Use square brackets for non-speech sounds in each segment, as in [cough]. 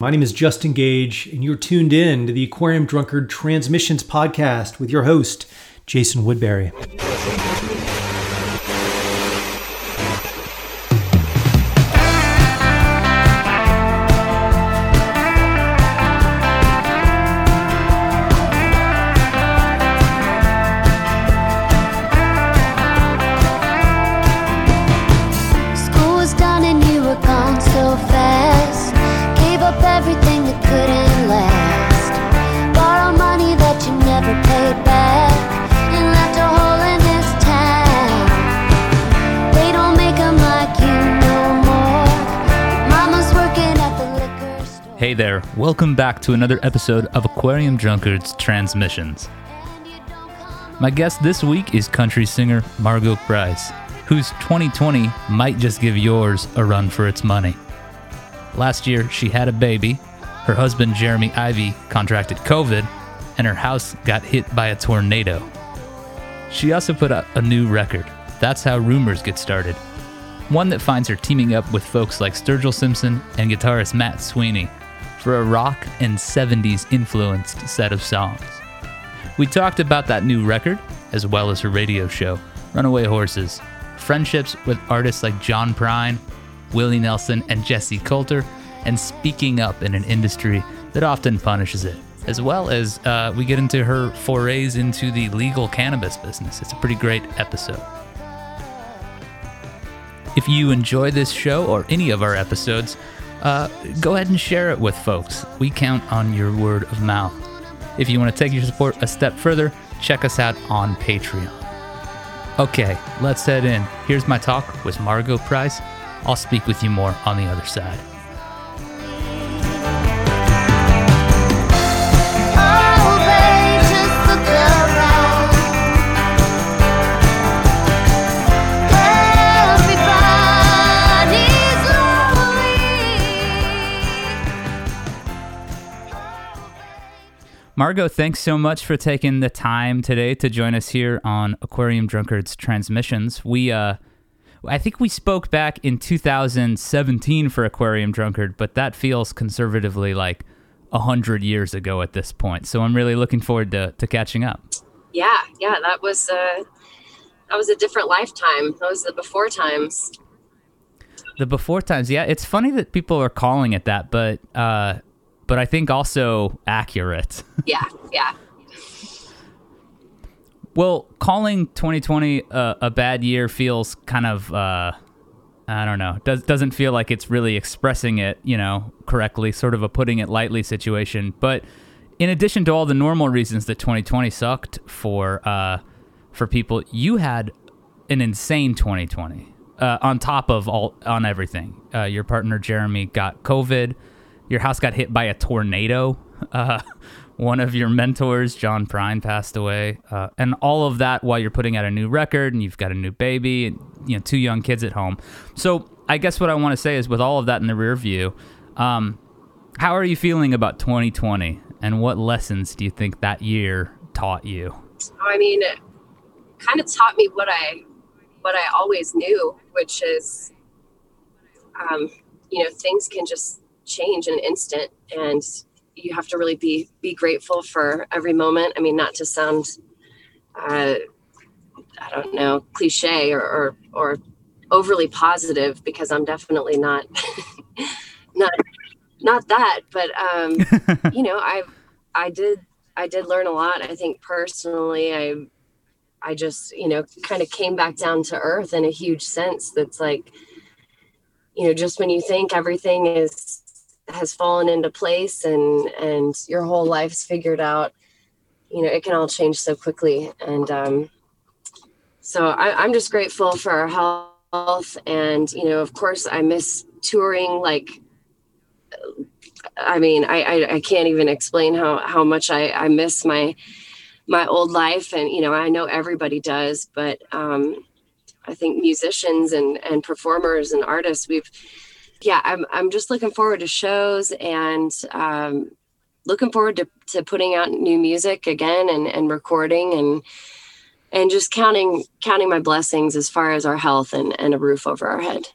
My name is Justin Gage, and you're tuned in to the Aquarium Drunkard Transmissions podcast with your host, Jason Woodbury. Welcome back to another episode of Aquarium Drunkards Transmissions. My guest this week is country singer Margo Price, whose 2020 might just give yours a run for its money. Last year, she had a baby, her husband Jeremy Ivey contracted COVID, and her house got hit by a tornado. She also put out a new record. That's how rumors get started. One that finds her teaming up with folks like Sturgill Simpson and guitarist Matt Sweeney for a rock and 70s influenced set of songs. We talked about that new record, as well as her radio show, Runaway Horses, friendships with artists like John Prine, Willie Nelson, and Jessi Colter, and speaking up in an industry that often punishes it, as well as uh, we get into her forays into the legal cannabis business. It's a pretty great episode. If you enjoy this show or any of our episodes, uh, go ahead and share it with folks. We count on your word of mouth. If you want to take your support a step further, check us out on Patreon. Okay, let's head in. Here's my talk with Margo Price. I'll speak with you more on the other side. Margo, thanks so much for taking the time today to join us here on Aquarium Drunkards Transmissions. We, uh, I think we spoke back in 2017 for Aquarium Drunkard, but that feels conservatively like a hundred years ago at this point. So I'm really looking forward to, to catching up. yeah yeah that was uh that was a different lifetime that was the before times The before times, yeah, it's funny that people are calling it that, but uh, but I think also accurate. yeah yeah Well, calling 2020 a, a bad year feels kind of uh, I don't know. Does doesn't feel like it's really expressing it, you know, correctly, sort of a putting it lightly situation. But in addition to all the normal reasons that 2020 sucked for uh, for people, you had an insane 2020 uh, on top of all on everything. Uh, your partner Jeremy got COVID. Your house got hit by a tornado. Uh, [laughs] one of your mentors, John Prine, passed away, uh, and all of that while you're putting out a new record and you've got a new baby and you know two young kids at home. So I guess what I want to say is, with all of that in the rear view, um, how are you feeling about 2020, and what lessons do you think that year taught you? i mean it kind of taught me what i what i always knew which is um you know things can just change in an instant and you have to really be be grateful for every moment. I mean not to sound uh i don't know cliche or or, or overly positive because i'm definitely not [laughs] not not that but um [laughs] you know i i did i did learn a lot i think personally. I i just you know kind of came back down to earth in a huge sense that's like you know just when you think everything is has fallen into place and and your whole life's figured out you know it can all change so quickly and um so I, i'm just grateful for our health and you know of course i miss touring like I mean, I, I, I can't even explain how, how much I, I miss my, my old life. And, you know, I know everybody does, but, um, I think musicians and, and performers and artists, we've, yeah, I'm, I'm just looking forward to shows and, um, looking forward to, to putting out new music again and, and recording and, and just counting, counting my blessings as far as our health and, and a roof over our head.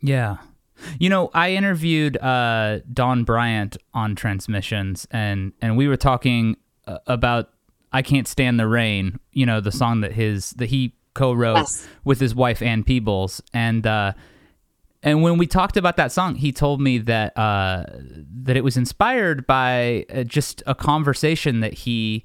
Yeah. You know, I interviewed uh, Don Bryant on Transmissions, and and we were talking uh, about "I Can't Stand the Rain." You know, the song that his that he co-wrote Yes. with his wife Ann Peebles, and uh, and when we talked about that song, he told me that uh, that it was inspired by uh, just a conversation that he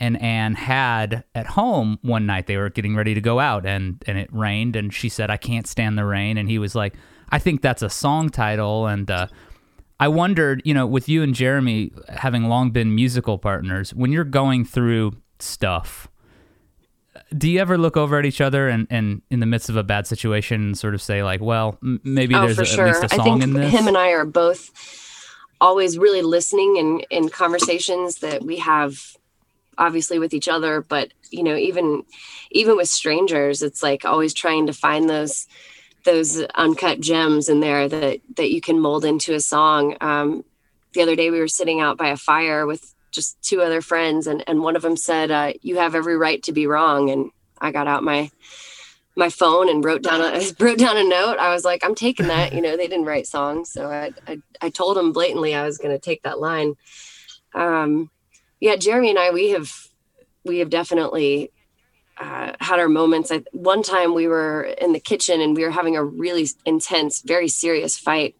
and Ann had at home one night. They were getting ready to go out, and and it rained, and she said, "I can't stand the rain," and he was like, "I think that's a song title," and uh, I wondered, you know, with you and Jeremy having long been musical partners, when you're going through stuff, do you ever look over at each other and, and in the midst of a bad situation sort of say like, well, m- maybe oh, there's a, sure. at least a I song think in this? him and I are both always really listening in in conversations that we have obviously with each other but you know even even with strangers it's like always trying to find those those uncut gems in there that that you can mold into a song um the other day we were sitting out by a fire with just two other friends and and one of them said uh, you have every right to be wrong and i got out my my phone and wrote down a [laughs] wrote down a note. I was like, I'm taking that. You know, they didn't write songs, so I I, I told them blatantly I was going to take that line. Um, yeah, Jeremy and I we have we have definitely uh, had our moments. I, one time we were in the kitchen and we were having a really intense, very serious fight.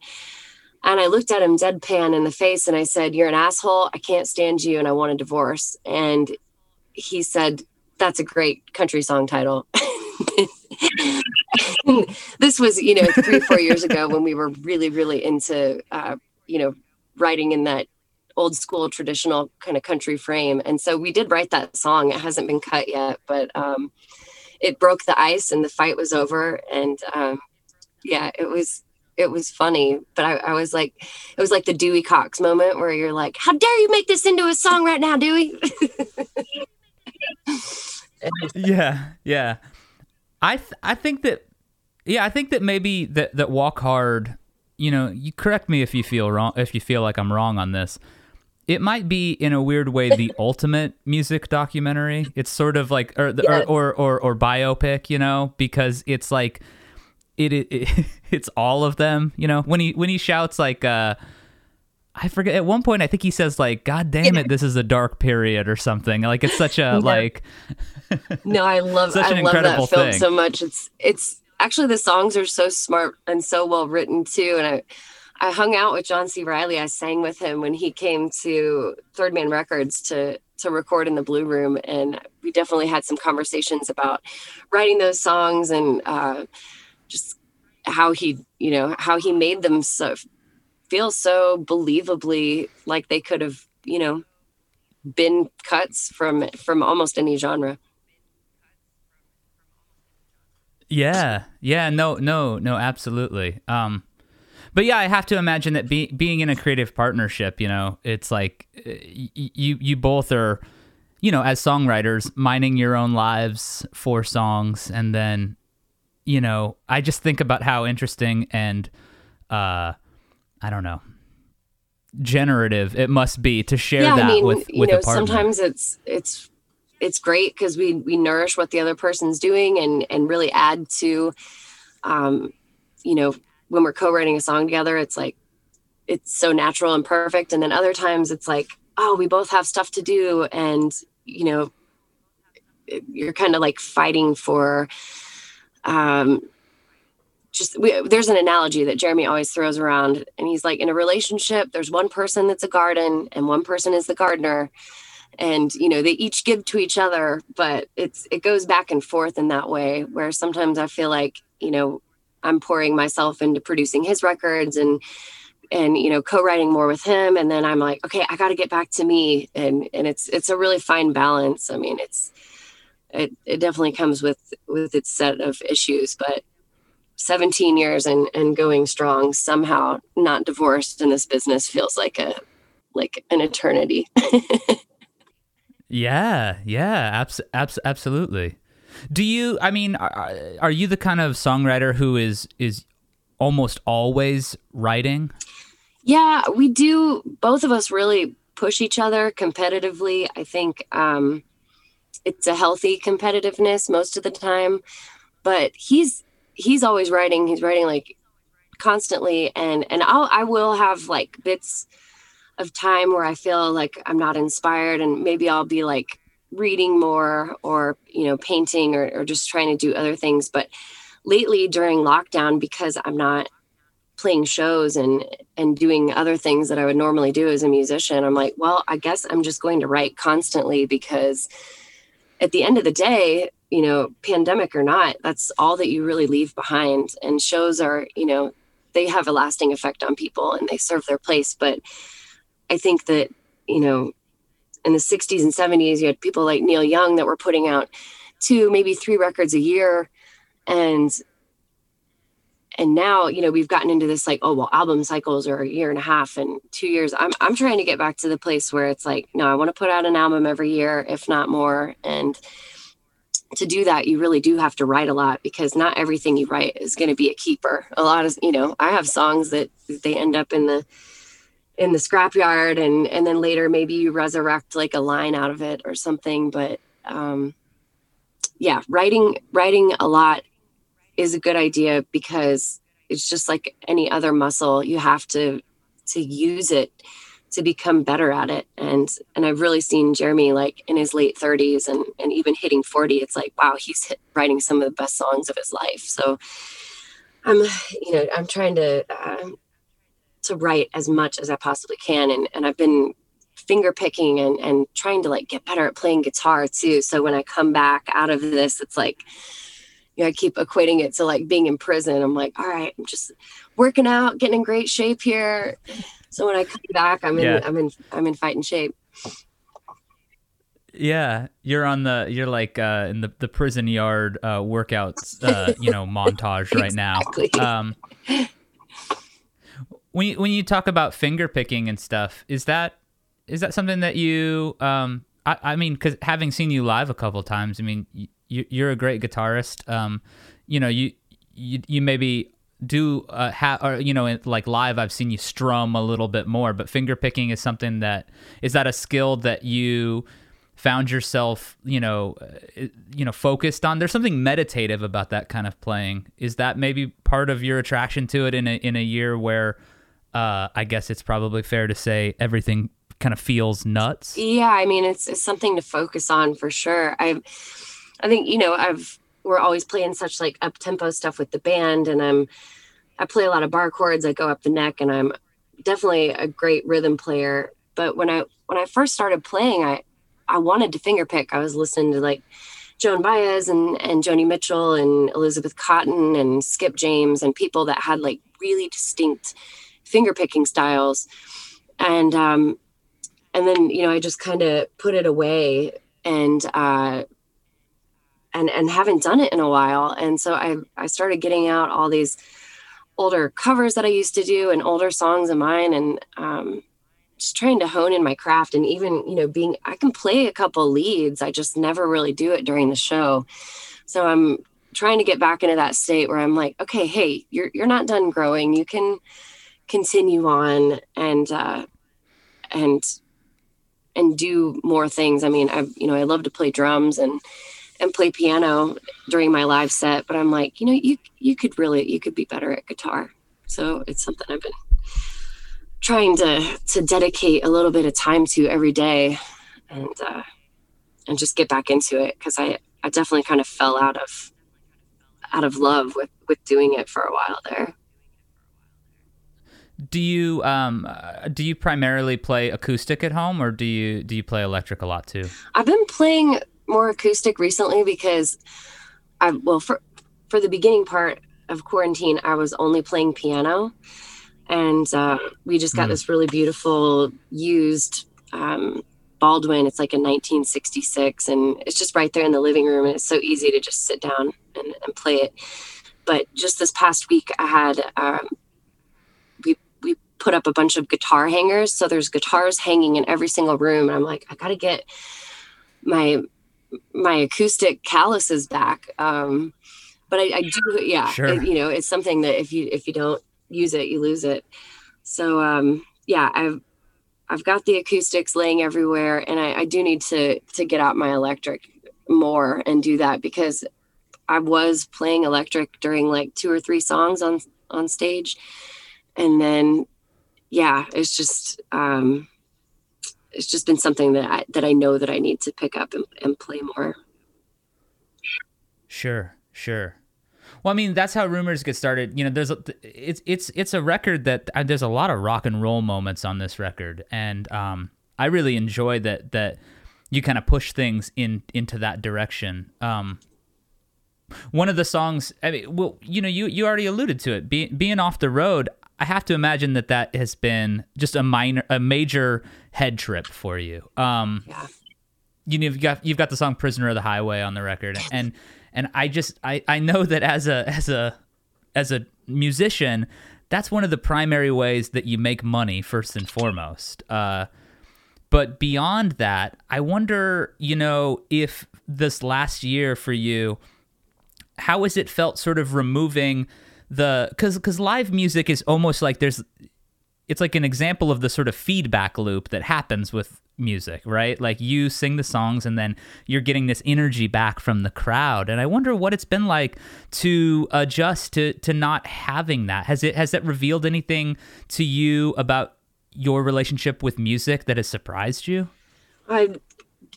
And I looked at him deadpan in the face and I said, You're an asshole. I can't stand you and I want a divorce. And he said, That's a great country song title. [laughs] this was, you know, three, four years ago when we were really, really into, uh, you know, writing in that old school traditional kind of country frame. And so we did write that song. It hasn't been cut yet, but um, it broke the ice and the fight was over. And um, yeah, it was it was funny. But I, I was like, it was like the Dewey Cox moment where you're like, how dare you make this into a song right now, Dewey? [laughs] [laughs] yeah, yeah. I th- I think that yeah, I think that maybe that that Walk Hard, you know, you correct me if you feel wrong if you feel like I'm wrong on this. It might be in a weird way the [laughs] ultimate music documentary. It's sort of like or, the Yeah. or, or or or biopic, you know, because it's like it, it, it [laughs] it's all of them, you know. When he when he shouts like uh I forget at one point I think he says like god damn it this is a dark period or something. Like it's such a [laughs] like [laughs] no, I love Such I love that film thing. so much. It's it's actually the songs are so smart and so well written too. And I I hung out with John C. Reilly. I sang with him when he came to Third Man Records to to record in the Blue Room, and we definitely had some conversations about writing those songs and uh, just how he you know how he made them so feel so believably like they could have you know been cuts from from almost any genre. Yeah, yeah, no, no, no, absolutely. Um, but yeah, I have to imagine that be, being in a creative partnership, you know, it's like you you both are, you know, as songwriters, mining your own lives for songs, and then, you know, I just think about how interesting and, uh, I don't know, generative it must be to share yeah, that I mean, with you with know, a partner. sometimes it's it's it's great because we we nourish what the other person's doing and and really add to, um, you know, when we're co-writing a song together, it's like it's so natural and perfect. And then other times it's like, oh, we both have stuff to do, and you know, you're kind of like fighting for. Um, just we, there's an analogy that Jeremy always throws around, and he's like, in a relationship, there's one person that's a garden, and one person is the gardener, and you know they each give to each other, but it's it goes back and forth in that way. Where sometimes I feel like you know I'm pouring myself into producing his records and and you know co-writing more with him, and then I'm like, okay, I got to get back to me, and and it's it's a really fine balance. I mean, it's it it definitely comes with with its set of issues, but 17 years and and going strong somehow not divorced in this business feels like a like an eternity [laughs] Yeah, yeah, abs- abs- absolutely. Do you? I mean, are, are you the kind of songwriter who is is almost always writing? yeah we do both of us really push each other competitively i think um it's a healthy competitiveness most of the time but he's he's always writing he's writing like constantly and and I'll I will have like bits of time where I feel like I'm not inspired and maybe I'll be like reading more or you know painting or, or just trying to do other things but lately during lockdown because i'm not playing shows and and doing other things that i would normally do as a musician i'm like well i guess i'm just going to write constantly because at the end of the day you know pandemic or not that's all that you really leave behind. And shows are you know they have a lasting effect on people and they serve their place. But i think that you know in the 60s and 70s you had people like neil young that were putting out two maybe three records a year. And and now you know we've gotten into this like oh well album cycles are a year and a half and two years. I'm, I'm trying to get back to the place where it's like no i want to put out an album every year if not more. And to do that you really do have to write a lot because not everything you write is going to be a keeper. A lot of you know i have songs that they end up in the in the scrapyard and and then later maybe you resurrect like a line out of it or something. But um yeah writing writing a lot is a good idea because it's just like any other muscle you have to to use it to become better at it and and i've really seen jeremy like in his late 30s and and even hitting 40 it's like wow he's hit, writing some of the best songs of his life so i'm you know i'm trying to uh, to write as much as I possibly can. And, and I've been finger picking and, and trying to like get better at playing guitar too. So when I come back out of this, it's like, you know, I keep equating it to like being in prison. I'm like, all right, I'm just working out, getting in great shape here. So when I come back, I'm in, yeah. I'm in, I'm in fighting shape. Yeah, you're on the you're like uh, in the the prison yard uh, workouts, uh, you know, montage right exactly. now. Um, when you, when you talk about finger picking and stuff, is that is that something that you? Um, I, I mean, because having seen you live a couple times, I mean, you, you're a great guitarist. Um, you know, you you you maybe do uh, ha- or you know like live i've seen you strum a little bit more but finger picking is something that is that a skill that you found yourself you know uh, you know focused on there's something meditative about that kind of playing is that maybe part of your attraction to it in a in a year where uh, I guess it's probably fair to say everything kind of feels nuts. Yeah, I mean it's, it's something to focus on for sure. I I think you know I've we're always playing such like up tempo stuff with the band, and I'm I play a lot of bar chords. I go up the neck, and I'm definitely a great rhythm player. But when I when I first started playing, I I wanted to finger pick. I was listening to like Joan Baez and and Joni Mitchell and Elizabeth Cotten and Skip James and people that had like really distinct finger picking styles and um and then you know i just kind of put it away and uh and and haven't done it in a while. And so i i started getting out all these older covers that i used to do and older songs of mine and um just trying to hone in my craft and even you know being i can play a couple leads. I just never really do it during the show. So i'm trying to get back into that state where i'm like okay hey you're you're not done growing. You can continue on and uh, and and do more things. I mean, I you know I love to play drums and and play piano during my live set, but I'm like, you know, you you could really you could be better at guitar. So it's something I've been trying to to dedicate a little bit of time to every day, and uh, and just get back into it because I I definitely kind of fell out of out of love with with doing it for a while there. Do you um do you primarily play acoustic at home, or do you do you play electric a lot too? I've been playing more acoustic recently because I well for for the beginning part of quarantine, I was only playing piano, and uh, we just got mm. this really beautiful used um, Baldwin. It's like a 1966, and it's just right there in the living room, and it's so easy to just sit down and, and play it. But just this past week, I had um, we we put up a bunch of guitar hangers. So there's guitars hanging in every single room. And I'm like, I got to get my my acoustic calluses back. Um, but I, I do, yeah, sure. it, you know, it's something that if you if you don't use it, you lose it. So um, yeah, I've I've got the acoustics laying everywhere, and I, I do need to to get out my electric more and do that because I was playing electric during like two or three songs on on stage. And then, yeah, it's just, um, it's just been something that I, that I know that I need to pick up and, and play more. Sure, sure. Well, I mean, that's how rumors get started. You know, there's a, it's it's it's a record that uh, there's a lot of rock and roll moments on this record, and um, I really enjoy that that you kind of push things in into that direction. Um, one of the songs, I mean, well, you know, you you already alluded to it, Be, being off the road. I have to imagine that that has been just a minor, a major head trip for you. Um, Yeah. you know, you've got you've got the song "Prisoner of the Highway" on the record, and and I just I I know that as a as a as a musician, that's one of the primary ways that you make money first and foremost. Uh, but beyond that, I wonder, you know, if this last year for you, how has it felt sort of removing the because because live music is almost like there's it's like an example of the sort of feedback loop that happens with music, right? Like you sing the songs and then you're getting this energy back from the crowd. And I wonder what it's been like to adjust to to not having that. Has it has that revealed anything to you about your relationship with music that has surprised you? I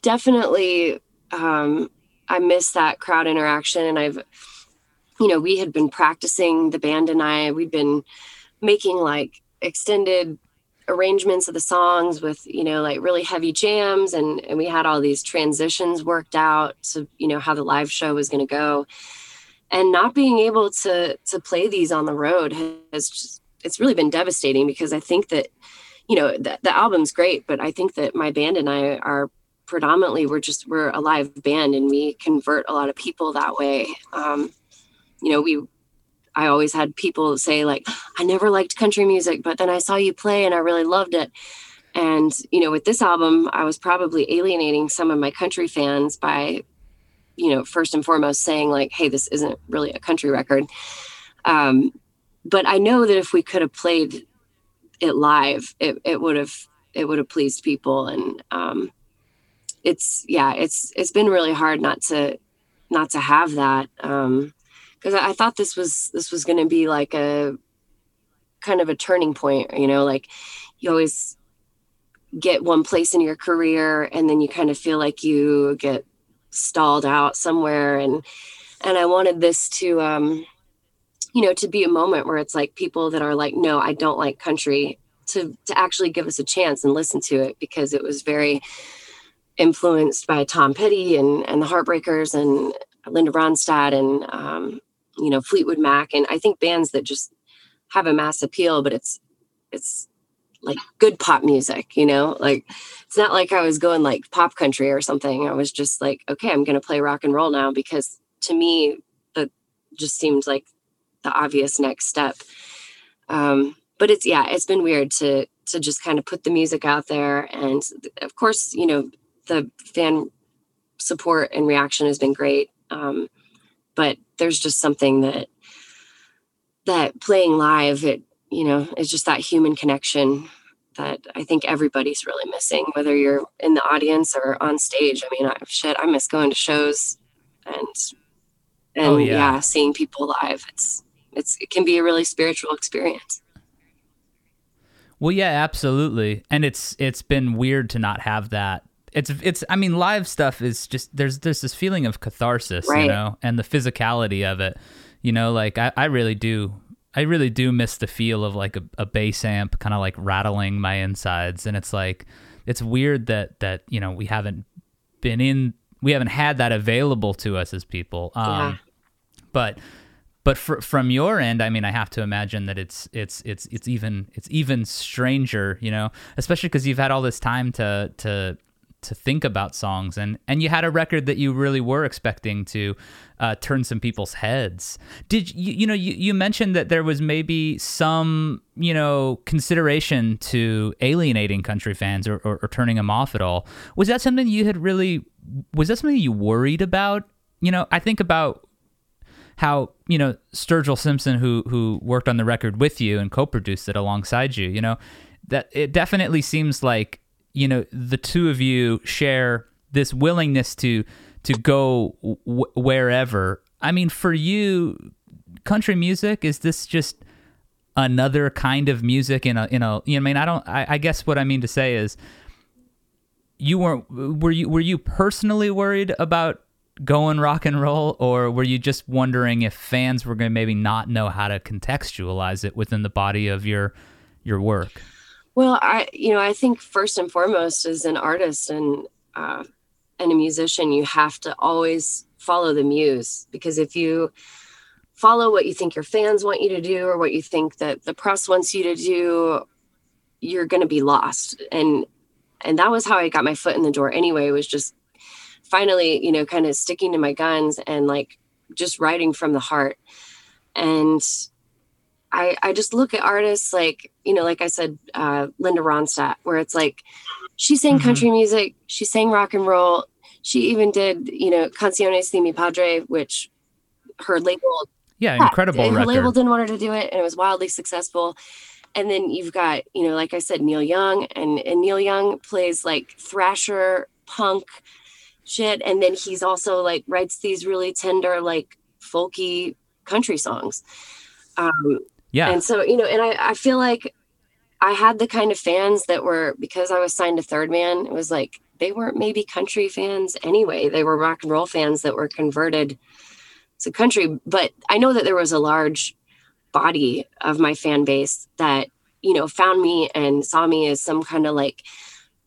definitely um, I miss that crowd interaction, and I've you know we had been practicing the band and I we'd been making like extended arrangements of the songs with you know like really heavy jams and and we had all these transitions worked out to you know how the live show was going to go. And not being able to to play these on the road has just it's really been devastating because i think that you know the, the album's great but i think that my band and i are predominantly we're just we're a live band and we convert a lot of people that way. Um you know we I always had people say like, I never liked country music, but then I saw you play and I really loved it. And, you know, with this album, I was probably alienating some of my country fans by, you know, first and foremost saying like, hey, this isn't really a country record. Um, but I know that if we could have played it live, it, it would have, it would have pleased people. And, um, it's, yeah, it's, it's been really hard not to, not to have that. Um, because I thought this was this was going to be like a kind of a turning point you know like you always get one place in your career and then you kind of feel like you get stalled out somewhere. And and I wanted this to um you know to be a moment where it's like people that are like no I don't like country to to actually give us a chance and listen to it because it was very influenced by Tom Petty and and the Heartbreakers and Linda Ronstadt and um, you know Fleetwood Mac and I think bands that just have a mass appeal, but it's it's like good pop music, you know? Like it's not like I was going like pop country or something. I was just like, okay, I'm going to play rock and roll now because to me that just seemed like the obvious next step. Um, but it's yeah, it's been weird to to just kind of put the music out there and of course, you know, the fan support and reaction has been great. Um, but there's just something that that playing live it you know is just that human connection that i think everybody's really missing whether you're in the audience or on stage i mean I, shit i miss going to shows and oh, and Oh, yeah. yeah. seeing people live it's it's it can be a really spiritual experience Well, yeah, absolutely. And it's it's been weird to not have that. It's it's I mean, live stuff is just there's there's this feeling of catharsis, you know, and the physicality of it. You know, like I, I really do I really do miss the feel of like a, a bass amp kind of like rattling my insides. And it's like it's weird that that, you know, we haven't been in we haven't had that available to us as people. Um Yeah. but but fr- from your end, I mean, I have to imagine that it's it's it's it's even it's even stranger, you know, especially because you've had all this time to to to think about songs and and you had a record that you really were expecting to uh, turn some people's heads. Did you you know you, you mentioned that there was maybe some you know consideration to alienating country fans or, or, or turning them off at all? Was that something you had really was that something you worried about? You know, I think about how you know Sturgill Simpson, who who worked on the record with you and co-produced it alongside you, you know, that it definitely seems like you know the two of you share this willingness to to go w- wherever. I mean, for you, country music is this just another kind of music in a in a you know, I mean I don't I, I guess what I mean to say is you weren't were you were you personally worried about going rock and roll or were you just wondering if fans were going to maybe not know how to contextualize it within the body of your your work well i you know i think first and foremost as an artist and uh, and a musician you have to always follow the muse because if you follow what you think your fans want you to do or what you think that the press wants you to do you're going to be lost. And and that was how i got my foot in the door anyway was just finally you know kind of sticking to my guns and like just writing from the heart. And i i just look at artists like you know like i said uh, linda ronstadt where it's like she sang mm-hmm. country music she sang rock and roll she even did you know canciones de mi padre which her label yeah, incredible. Her record. label didn't want her to do it, and it was wildly successful. And then you've got, you know, like I said, Neil Young, and, and Neil Young plays like thrasher punk shit, and then he's also like writes these really tender, like folky country songs. Um, yeah, and so you know, and I, I feel like I had the kind of fans that were because I was signed to Third Man. It was like they weren't maybe country fans anyway; they were rock and roll fans that were converted to country. But I know that there was a large body of my fan base that, you know, found me and saw me as some kind of like,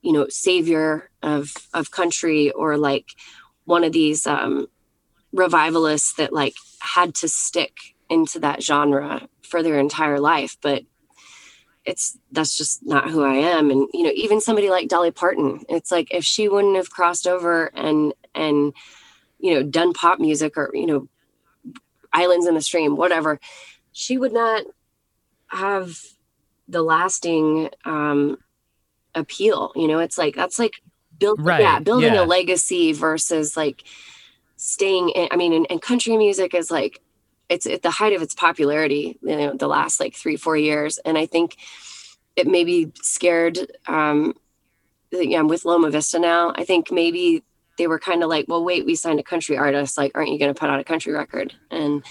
you know, savior of of country or like one of these um revivalists that like had to stick into that genre for their entire life. But it's that's just not who I am. And you know, even somebody like Dolly Parton, it's like if she wouldn't have crossed over and and you know done pop music or you know islands in the stream, whatever, she would not have the lasting um, appeal. You know, it's like that's like build, right. yeah, building yeah. a legacy versus like staying. In, I mean, and, and country music is like it's at the height of its popularity. You know, the last like three four years, and I think it maybe scared. Um, yeah, I'm with Loma Vista now. I think maybe they were kind of like, well, wait, we signed a country artist. Like, aren't you going to put out a country record? And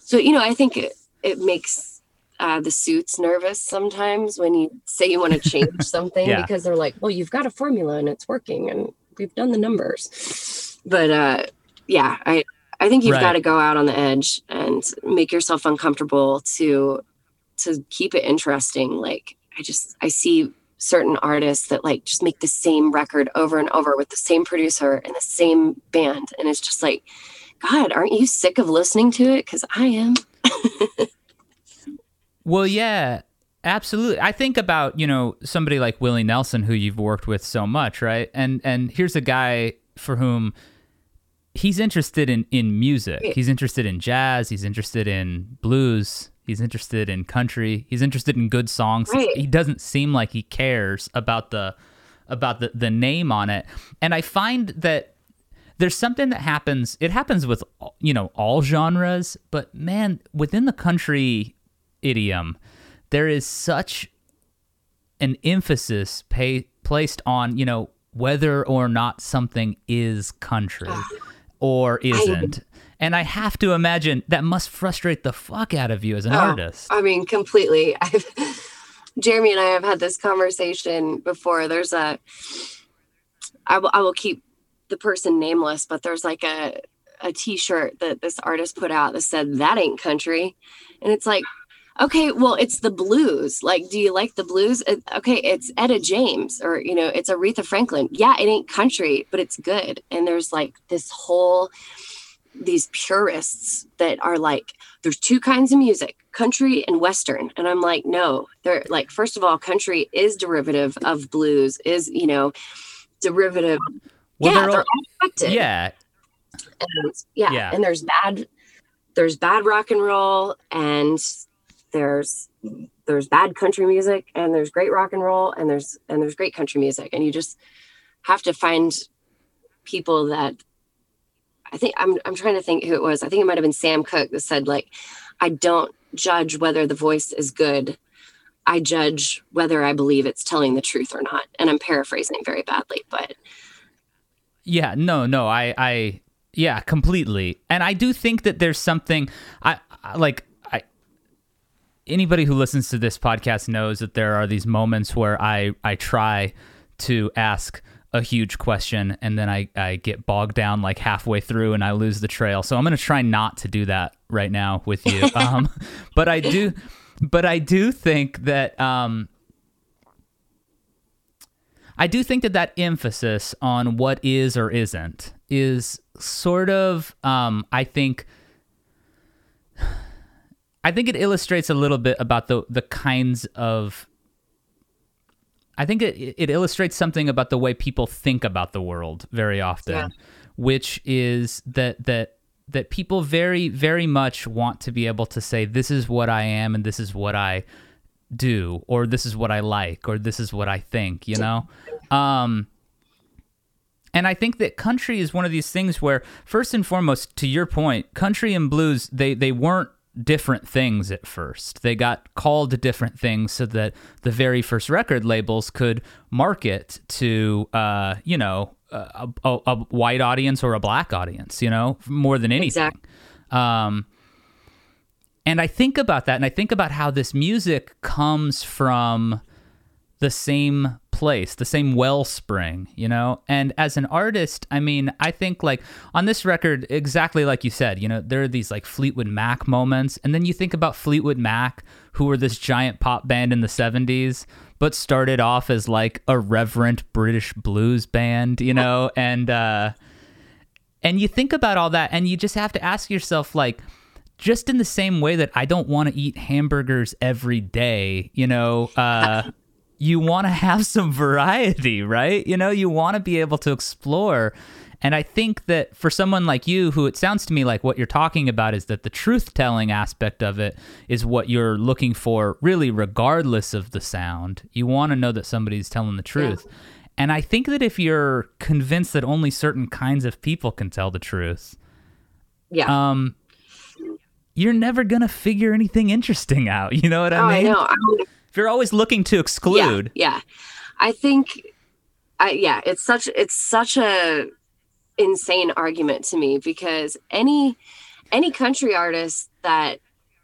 so, you know, I think it, it makes uh, the suits nervous sometimes when you say you want to change [laughs] something yeah. because they're like, well, you've got a formula and it's working and we've done the numbers. But uh, yeah, I, I think you've right. got to go out on the edge and make yourself uncomfortable to to keep it interesting. Like I just I see certain artists that like just make the same record over and over with the same producer and the same band. And it's just like god aren't you sick of listening to it? Cuz I am. [laughs] Well yeah absolutely. I think about you know somebody like Willie Nelson who you've worked with so much right? And and here's a guy for whom he's interested in in music he's interested in jazz he's interested in blues He's interested in country. He's interested in good songs. Right. He doesn't seem like he cares about the about the, the name on it. And I find that there's something that happens. It happens with you know all genres, but man, within the country idiom, there is such an emphasis pay, placed on you know whether or not something is country ah. Or isn't. And I have to imagine that must frustrate the fuck out of you as an oh, artist. I mean, completely. [laughs] I've, Jeremy and I have had this conversation before. There's a, I will, I will keep the person nameless, but there's like a, a t-shirt that this artist put out that said, that ain't country. And it's like, okay, well, it's the blues. Like, do you like the blues? It, okay, it's Etta James or, you know, it's Aretha Franklin. Yeah, it ain't country, but it's good. And there's like this whole, these purists that are like there's two kinds of music country and western and i'm like no they're like first of all country is derivative of blues is you know derivative well, yeah they're, they're all yeah and yeah, yeah and there's bad there's bad rock and roll and there's there's bad country music and there's great rock and roll and there's and there's great country music and you just have to find people that I think I'm I'm trying to think who it was. I think it might have been Sam Cooke that said like, I don't judge whether the voice is good. I judge whether I believe it's telling the truth or not. And I'm paraphrasing very badly, but yeah, no, no, I I yeah, completely. And I do think that there's something I, like anybody who listens to this podcast knows that there are these moments where I I try to ask a huge question and then I, I get bogged down like halfway through and I lose the trail. So I'm going to try not to do that right now with you. [laughs] um, but I do, but I do think that, um, I do think that that emphasis on what is or isn't is sort of, um, I think, I think it illustrates a little bit about the the kinds of I think it, it illustrates something about the way people think about the world very often, yeah. which is that that that people very very much want to be able to say this is what I am and this is what I do or this is what I like or this is what I think, you know? Um and I think that country is one of these things where first and foremost to your point, country and blues they they weren't different things at first. They got called different things so that the very first record labels could market to, uh, you know, a, a, a, white audience or a black audience, you know, more than anything. Exactly. Um, and I think about that and I think about how this music comes from the same place, the same wellspring, you know? And as an artist, I mean, I think like on this record, exactly like you said, you know, there are these like Fleetwood Mac moments. And then you think about Fleetwood Mac, who were this giant pop band in the 70s, but started off as like a reverent British blues band, you know? And, uh, and you think about all that and you just have to ask yourself, like, just in the same way that I don't want to eat hamburgers every day, you know, uh, you want to have some variety, right? You know, you want to be able to explore. And I think that for someone like you, who it sounds to me like what you're talking about is that the truth telling aspect of it is what you're looking for, really, regardless of the sound. You want to know that somebody's telling the truth. Yeah. And I think that if you're convinced that only certain kinds of people can tell the truth, yeah. Um, you're never gonna figure anything interesting out. [laughs] You know what I oh, mean? I know. If you're always looking to exclude yeah, yeah. i think I, yeah it's such it's such a insane argument to me because any any country artist that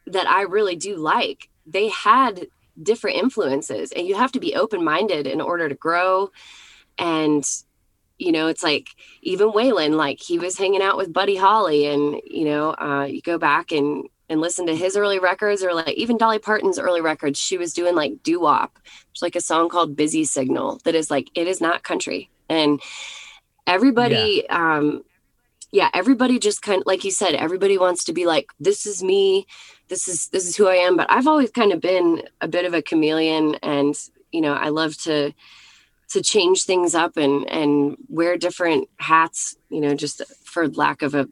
that i really do like they had different influences and you have to be open-minded in order to grow and you know it's like even waylon like he was hanging out with buddy holly and you know uh, you go back and and listen to his early records or like even Dolly Parton's early records, she was doing like doo wop. There's like a song called Busy Signal that is like, it is not country. And everybody, yeah. um, yeah, everybody just kind of, like you said, everybody wants to be like, this is me. This is, this is who I am. But I've always kind of been a bit of a chameleon and, you know, I love to, to change things up and, and wear different hats, you know, just for lack of a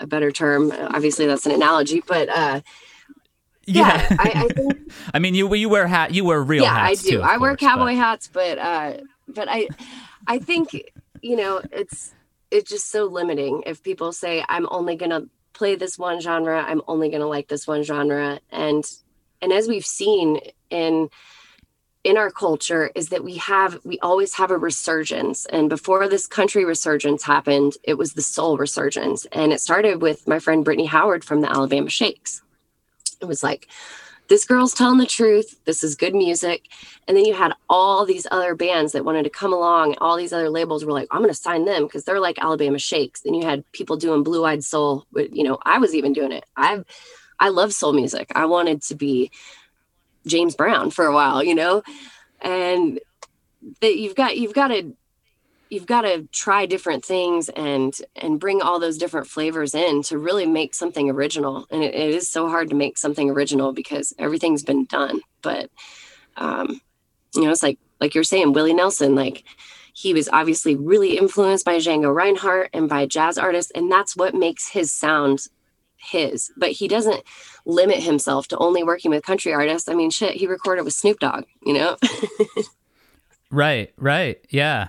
a better term. Obviously, that's an analogy, but uh, yeah, yeah I, I, [laughs] think, I, mean, you you wear hat, you wear real yeah, hats. I do. Too, I wear cowboy but. hats, but uh, but I I think you know it's it's just so limiting if people say I'm only gonna play this one genre, I'm only gonna like this one genre, and and as we've seen in in our culture is that we have we always have a resurgence. And before this country resurgence happened it was the soul resurgence. And it started with my friend brittany howard from the alabama shakes. It was like this girl's telling the truth. This is good music. And then you had all these other bands that wanted to come along. And all these other labels were like i'm going to sign them because they're like alabama shakes. Then you had people doing blue eyed soul you know i was even doing it. I've i love soul music. I wanted to be James Brown for a while, you know, and that you've got you've got to you've got to try different things and and bring all those different flavors in to really make something original. And it, it is so hard to make something original because everything's been done. But um you know it's like like you're saying willie nelson like he was obviously really influenced by django reinhardt and by jazz artists and that's what makes his sound his, but he doesn't limit himself to only working with country artists. I mean, shit, he recorded with Snoop Dogg, you know? [laughs] right, right. Yeah.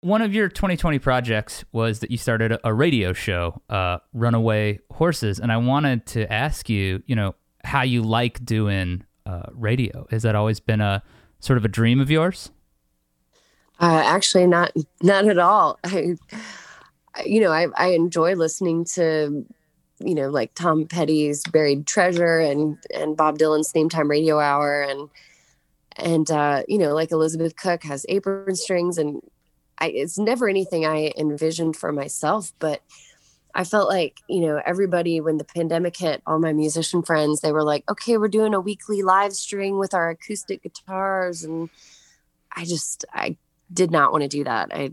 One of your 2020 projects was that you started a radio show, uh, Runaway Horses. And I wanted to ask you, you know, how you like doing uh, radio. Has that always been a sort of a dream of yours? Uh, actually, not not at all. [laughs] I, you know, I, I enjoy listening to you know, like Tom Petty's Buried Treasure and and Bob Dylan's Theme Time Radio Hour and and uh, you know, like Elizabeth Cook has apron strings and I it's never anything I envisioned for myself, but I felt like, you know, everybody when the pandemic hit, all my musician friends, they were like, okay, we're doing a weekly live string with our acoustic guitars. And I just, I did not want to do that. I,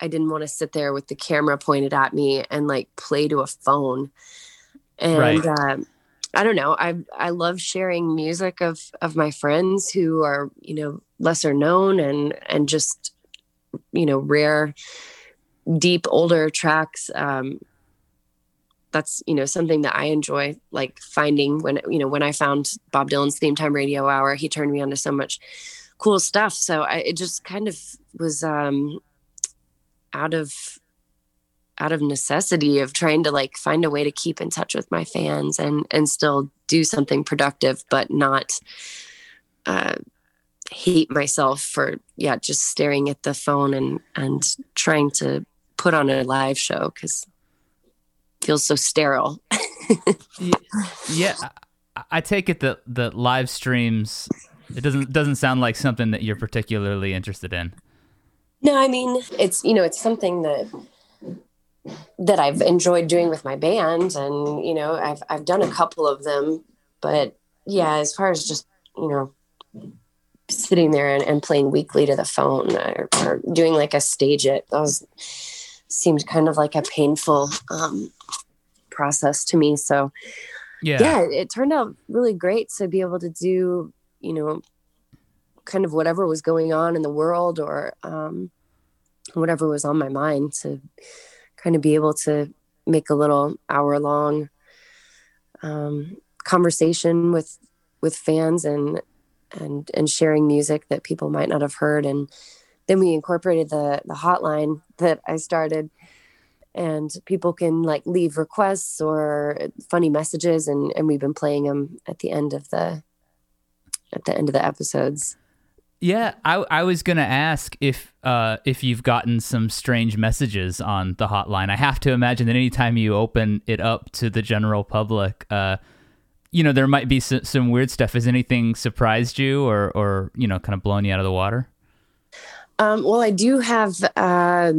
I didn't want to sit there with the camera pointed at me and like play to a phone. And, right. uh, I don't know. I I love sharing music of of my friends who are you know lesser known and and just you know rare, deep older tracks. Um, that's you know something that I enjoy like finding when you know when I found Bob Dylan's theme time radio hour he turned me on to so much cool stuff so I, it just kind of was um out of out of necessity of trying to like find a way to keep in touch with my fans and and still do something productive but not uh hate myself for yeah just staring at the phone and and trying to put on a live show because feels so sterile. [laughs] yeah, I take it that the live streams it doesn't doesn't sound like something that you're particularly interested in. No, I mean it's you know it's something that that I've enjoyed doing with my band, and you know I've I've done a couple of them, but yeah, as far as just you know sitting there and, and playing weekly to the phone or, or, doing like a stage it that was seemed kind of like a painful um, process to me. So yeah. yeah, it turned out really great to be able to do, you know, kind of whatever was going on in the world or um, whatever was on my mind to kind of be able to make a little hour long um, conversation with with fans and and and sharing music that people might not have heard. And then we incorporated the the hotline that I started and people can like leave requests or funny messages and and we've been playing them at the end of the at the end of the episodes yeah i i was gonna ask if uh if you've gotten some strange messages on the hotline. I have to imagine that anytime you open it up to the general public uh you know there might be some, some weird stuff. Has anything surprised you or or you know kind of blown you out of the water? Um well i do have uh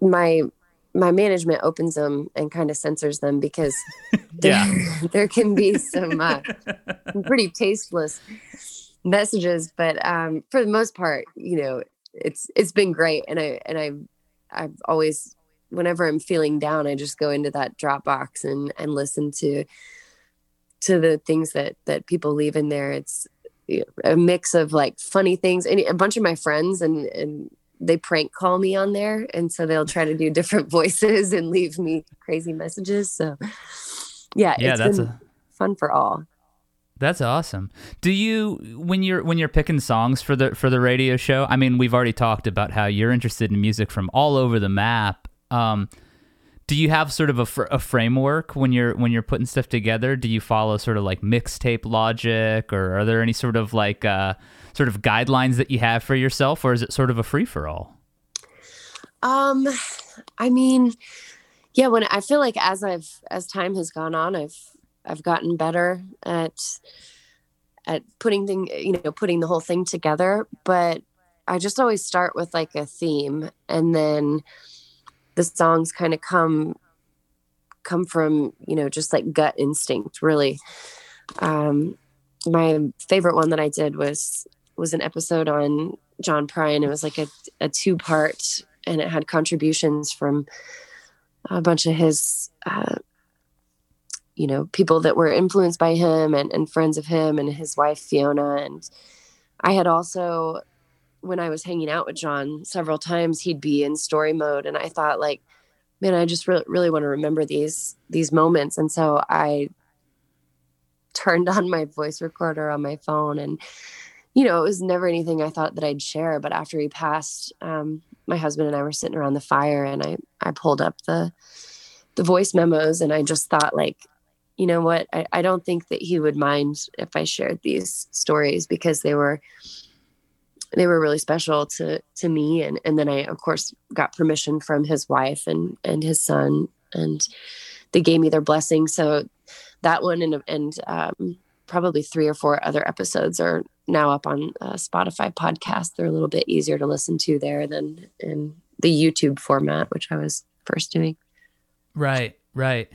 my my management opens them and kind of censors them because [laughs] there, there can be some uh, [laughs] pretty tasteless messages but um, for the most part you know it's it's been great and i and i i've always whenever i'm feeling down i just go into that dropbox and and listen to to the things that that people leave in there. It's a mix of like funny things and a bunch of my friends and and they prank call me on there and so they'll try to do [laughs] different voices and leave me crazy messages so yeah yeah that's a, fun for all that's awesome do you when you're when you're picking songs for the for the radio show i mean we've already talked about how you're interested in music from all over the map um, do you have sort of a, fr- a framework when you're when you're putting stuff together do you follow sort of like mixtape logic or are there any sort of like uh sort of guidelines that you have for yourself, or is it sort of a free for all? Um, I mean, yeah. When I feel like as I've as time has gone on, I've I've gotten better at at putting thing you know putting the whole thing together. But I just always start with like a theme, and then the songs kind of come come from you know just like gut instinct really um my favorite one that i did was was an episode on John Prine. It was like a, a two part, and it had contributions from a bunch of his, uh, you know, people that were influenced by him and, and friends of him and his wife Fiona. And I had also, when I was hanging out with John several times, he'd be in story mode, and I thought like, man, I just re- really want to remember these these moments, and so I turned on my voice recorder on my phone and you know, it was never anything I thought that I'd share. But after he passed, um, my husband and I were sitting around the fire, and I I pulled up the the voice memos, and I just thought like, you know what, I, I don't think that he would mind if I shared these stories because they were they were really special to to me, and and then I of course got permission from his wife and and his son and they gave me their blessing. So that one and and um, probably three or four other episodes are now up on uh, Spotify podcast. They're a little bit easier to listen to there than in the YouTube format, which I was first doing. Right, right.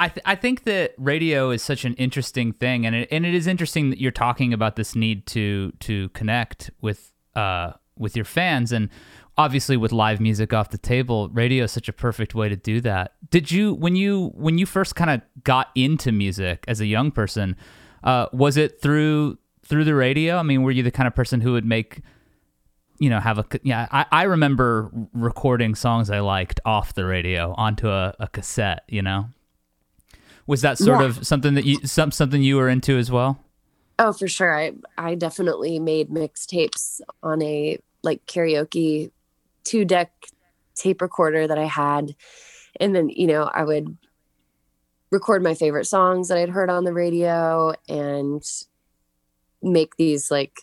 I th- I think that radio is such an interesting thing, and it and it is interesting that you're talking about this need to to connect with uh with your fans, and obviously with live music off the table, radio is such a perfect way to do that. Did you when you when you first kind of got into music as a young person, uh, was it through through the radio? I mean, were you the kind of person who would make you know, have a yeah. I, I remember recording songs I liked off the radio onto a, a cassette. You know, was that sort Yeah. of something that you some something you were into as well? Oh, for sure. I I definitely made mixtapes on a like karaoke two deck tape recorder that I had. And then, you know, I would record my favorite songs that I'd heard on the radio and make these like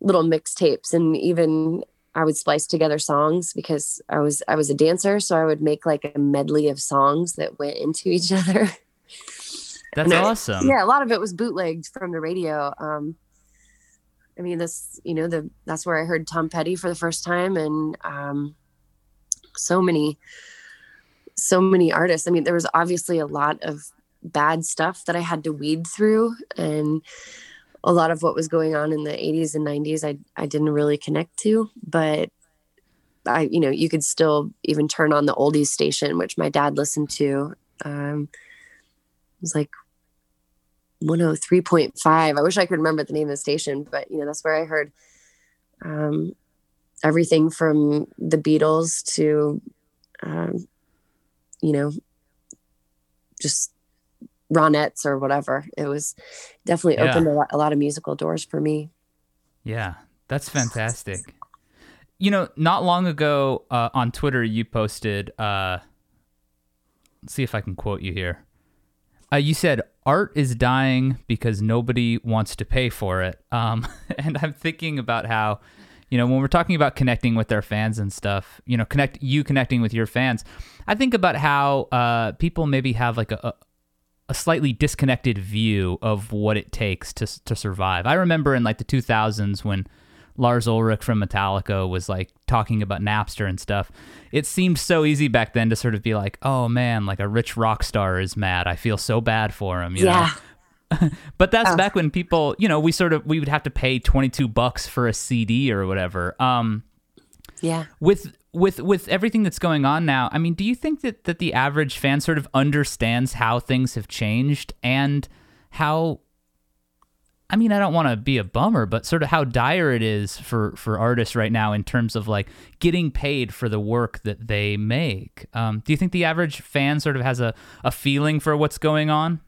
little mixtapes and even I would splice together songs because I was I was a dancer, so I would make like a medley of songs that went into each [laughs] other. That's And I- awesome. yeah a lot of it was bootlegged from the radio. Um i mean this you know the that's where i heard tom petty for the first time and um so many so many artists. I mean there was obviously a lot of bad stuff that i had to weed through and a lot of what was going on in the 80s and 90s i i didn't really connect to but i you know you could still even turn on the oldies station which my dad listened to. Um it was like 103.5. I wish I could remember the name of the station, but you know, that's where I heard um, everything from the Beatles to, um, you know, just Ronettes or whatever. It was definitely Yeah. opened a lot, a lot of musical doors for me. Yeah, that's fantastic. You know, not long ago uh, on Twitter, you posted. Uh, let's see if I can quote you here. Uh, you said art is dying because nobody wants to pay for it. Um, [laughs] and I'm thinking about how, you know, when we're talking about connecting with our fans and stuff, you know, connect you connecting with your fans. I think about how uh, people maybe have like a, a a slightly disconnected view of what it takes to to survive. I remember in like the 2000s when Lars Ulrich from Metallica was like talking about Napster and stuff. It seemed so easy back then to sort of be like, "Oh man, like a rich rock star is mad. I feel so bad for him." You yeah. know? [laughs] But that's Oh. back when people, you know, we sort of we would have to pay 22 bucks for a CD or whatever. Um Yeah. with with with everything that's going on now i mean do you think that that the average fan sort of understands how things have changed and how i mean i don't want to be a bummer but sort of how dire it is for for artists right now in terms of like getting paid for the work that they make um, do you think the average fan sort of has a, a feeling for what's going on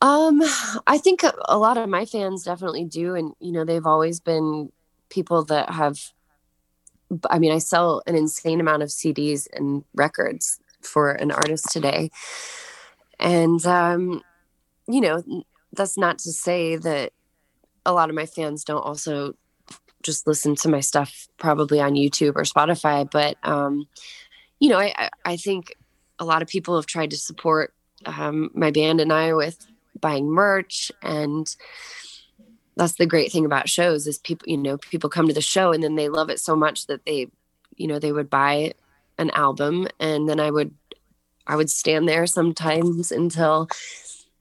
Um, I think a- lot of my fans definitely do, and you know they've always been people that have. I mean, I sell an insane amount of CDs and records for an artist today, and um, you know that's not to say that a lot of my fans don't also just listen to my stuff probably on YouTube or Spotify, but um, you know, I I- think a lot of people have tried to support um, my band and I with buying merch and that's the great thing about shows is people you know people come to the show and then they love it so much that they you know they would buy an album and then i would i would stand there sometimes until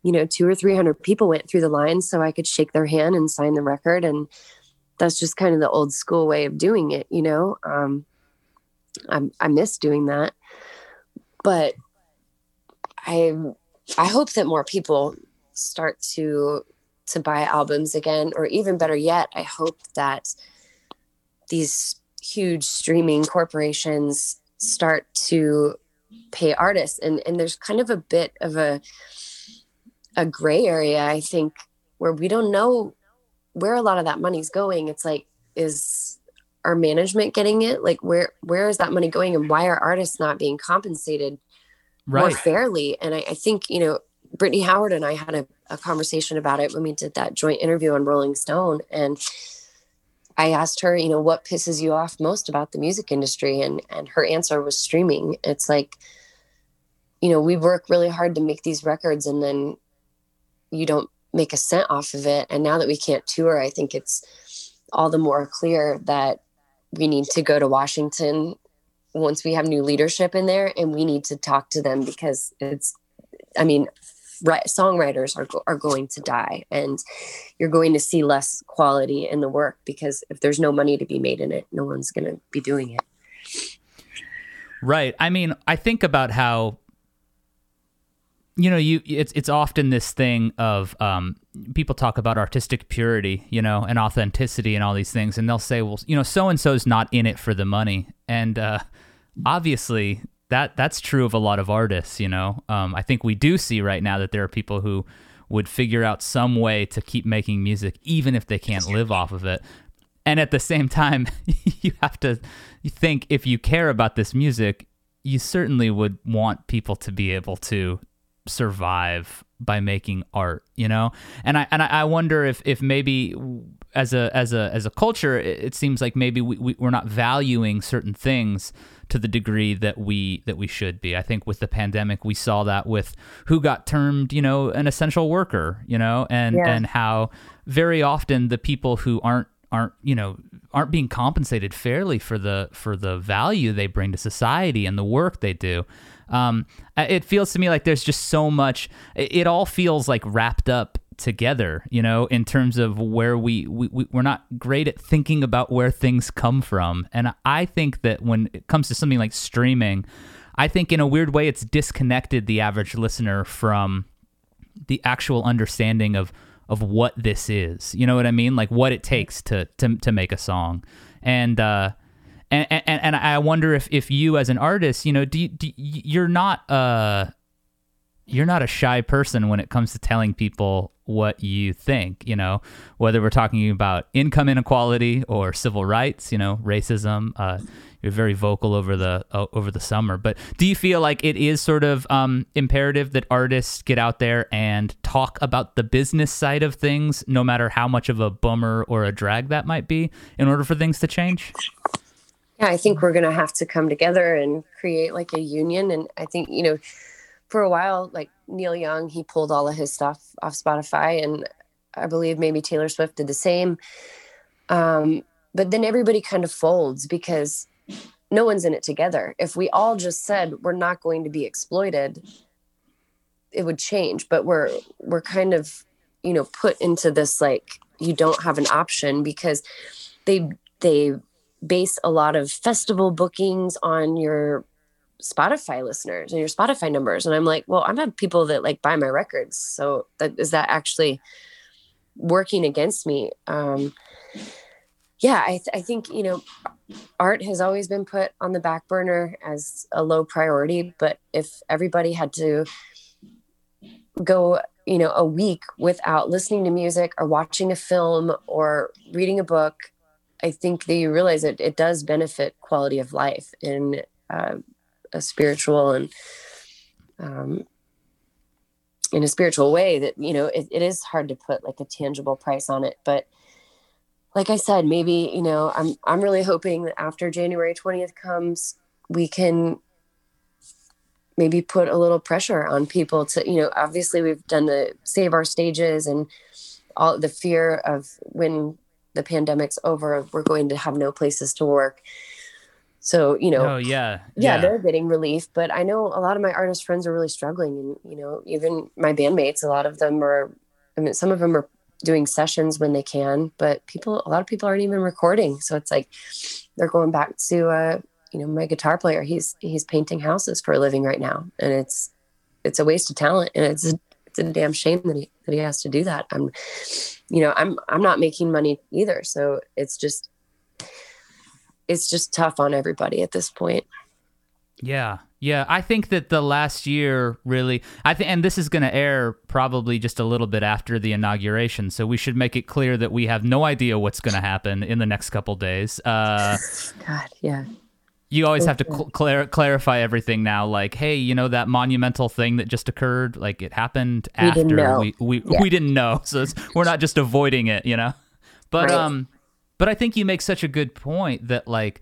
you know two or three hundred people went through the line so i could shake their hand and sign the record and that's just kind of the old school way of doing it you know? Um i i miss doing that. But i i hope that more people start to to buy albums again or even better yet i hope that these huge streaming corporations start to pay artists. And and there's kind of a bit of a a gray area i think where we don't know where a lot of that money's going it's like is our management getting it like where where is that money going and why are artists not being compensated more fairly. And I, I think, you know, Brittany Howard and I had a, a conversation about it when we did that joint interview on Rolling Stone. And I asked her, you know, what pisses you off most about the music industry? And and her answer was streaming. It's like, you know, we work really hard to make these records and then you don't make a cent off of it. And now that we can't tour, I think it's all the more clear that we need to go to Washington once we have new leadership in there and we need to talk to them because it's i mean right, songwriters are, are going to die and you're going to see less quality in the work because if there's no money to be made in it no one's going to be doing it right i mean i think about how you know you it's it's often this thing of um, people talk about artistic purity you know and authenticity and all these things and they'll say well you know so and so's not in it for the money. And uh, obviously that that's true of a lot of artists you know? Um, i think we do see right now that there are people who would figure out some way to keep making music even if they can't live off of it. And at the same time [laughs] you have to think if you care about this music you certainly would want people to be able to survive by making art you know and i and i wonder if if maybe as a as a as a culture it, seems like maybe we, we we're not valuing certain things to the degree that we that we should be. I think with the pandemic we saw that with who got termed, you know, an essential worker, you know, and yeah. and how very often the people who aren't aren't, you know, aren't being compensated fairly for the for the value they bring to society and the work they do. Um, it feels to me like there's just so much. It all feels like wrapped up together you know in terms of where we, we we're not great at thinking about where things come from and i think that when it comes to something like streaming i think in a weird way it's disconnected the average listener from the actual understanding of of what this is. You know what i mean? Like what it takes to to, to make a song. And uh and, and and I wonder if if you as an artist, you know, do, you, do you, you're not uh you're not a shy person when it comes to telling people what you think, you know, whether we're talking about income inequality or civil rights, you know, racism. Uh, you're very vocal over the uh, over the summer. But do you feel like it is sort of um, imperative that artists get out there and talk about the business side of things, no matter how much of a bummer or a drag that might be, in order for things to change? Yeah, I think we're going to have to come together and create like a union. And I think you know for a while, like Neil Young, he pulled all of his stuff off Spotify, and I believe maybe Taylor Swift did the same. Um, but then everybody kind of folds because no one's in it together. If we all just said we're not going to be exploited, it would change. But we're we're kind of you know put into this like you don't have an option because they they base a lot of festival bookings on your Spotify listeners and your Spotify numbers. And I'm like, well, I'm have people that like buy my records. So that is that actually working against me? Um, yeah, I, th- I think, you know, art has always been put on the back burner as a low priority. But if everybody had to go, you know, a week without listening to music or watching a film or reading a book, I think that you realize that it does benefit quality of life. And uh, a spiritual and um, in a spiritual way that you know it, it is hard to put like a tangible price on it. But like i said maybe you know i'm i'm really hoping that after january 20th comes we can maybe put a little pressure on people to you know obviously we've done the save our stages and all the fear of when the pandemic's over we're going to have no places to work so, you know, oh, yeah, yeah, yeah, they're getting relief. But I know a lot of my artist friends are really struggling. And, you know, even my bandmates, a lot of them are, I mean, some of them are doing sessions when they can, but people, a lot of people aren't even recording. So it's like they're going back to, uh, you know, my guitar player, he's, he's painting houses for a living right now. And it's, it's a waste of talent. And it's, it's a damn shame that he, that he has to do that. I'm, you know, I'm, I'm not making money either. So it's just, it's just tough on everybody at this point. Yeah. Yeah, I think that the last year really I think and this is going to air probably just a little bit after the inauguration, so we should make it clear that we have no idea what's going to happen in the next couple days. Uh [laughs] God, yeah. You always have to cl- clar- clarify everything now like, hey, you know that monumental thing that just occurred, like it happened we after we we, [laughs] yeah. we didn't know. So we're not just avoiding it, you know. But right. um but I think you make such a good point that like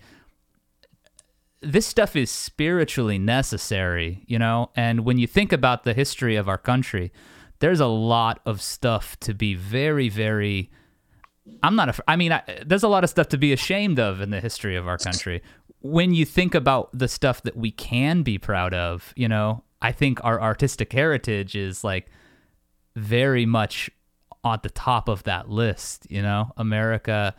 this stuff is spiritually necessary, you know? And when you think about the history of our country, there's a lot of stuff to be very, very. I'm not. A, I mean, I, there's a lot of stuff to be ashamed of in the history of our country. When you think about the stuff that we can be proud of, you know, I think our artistic heritage is like very much on the top of that list. You know, America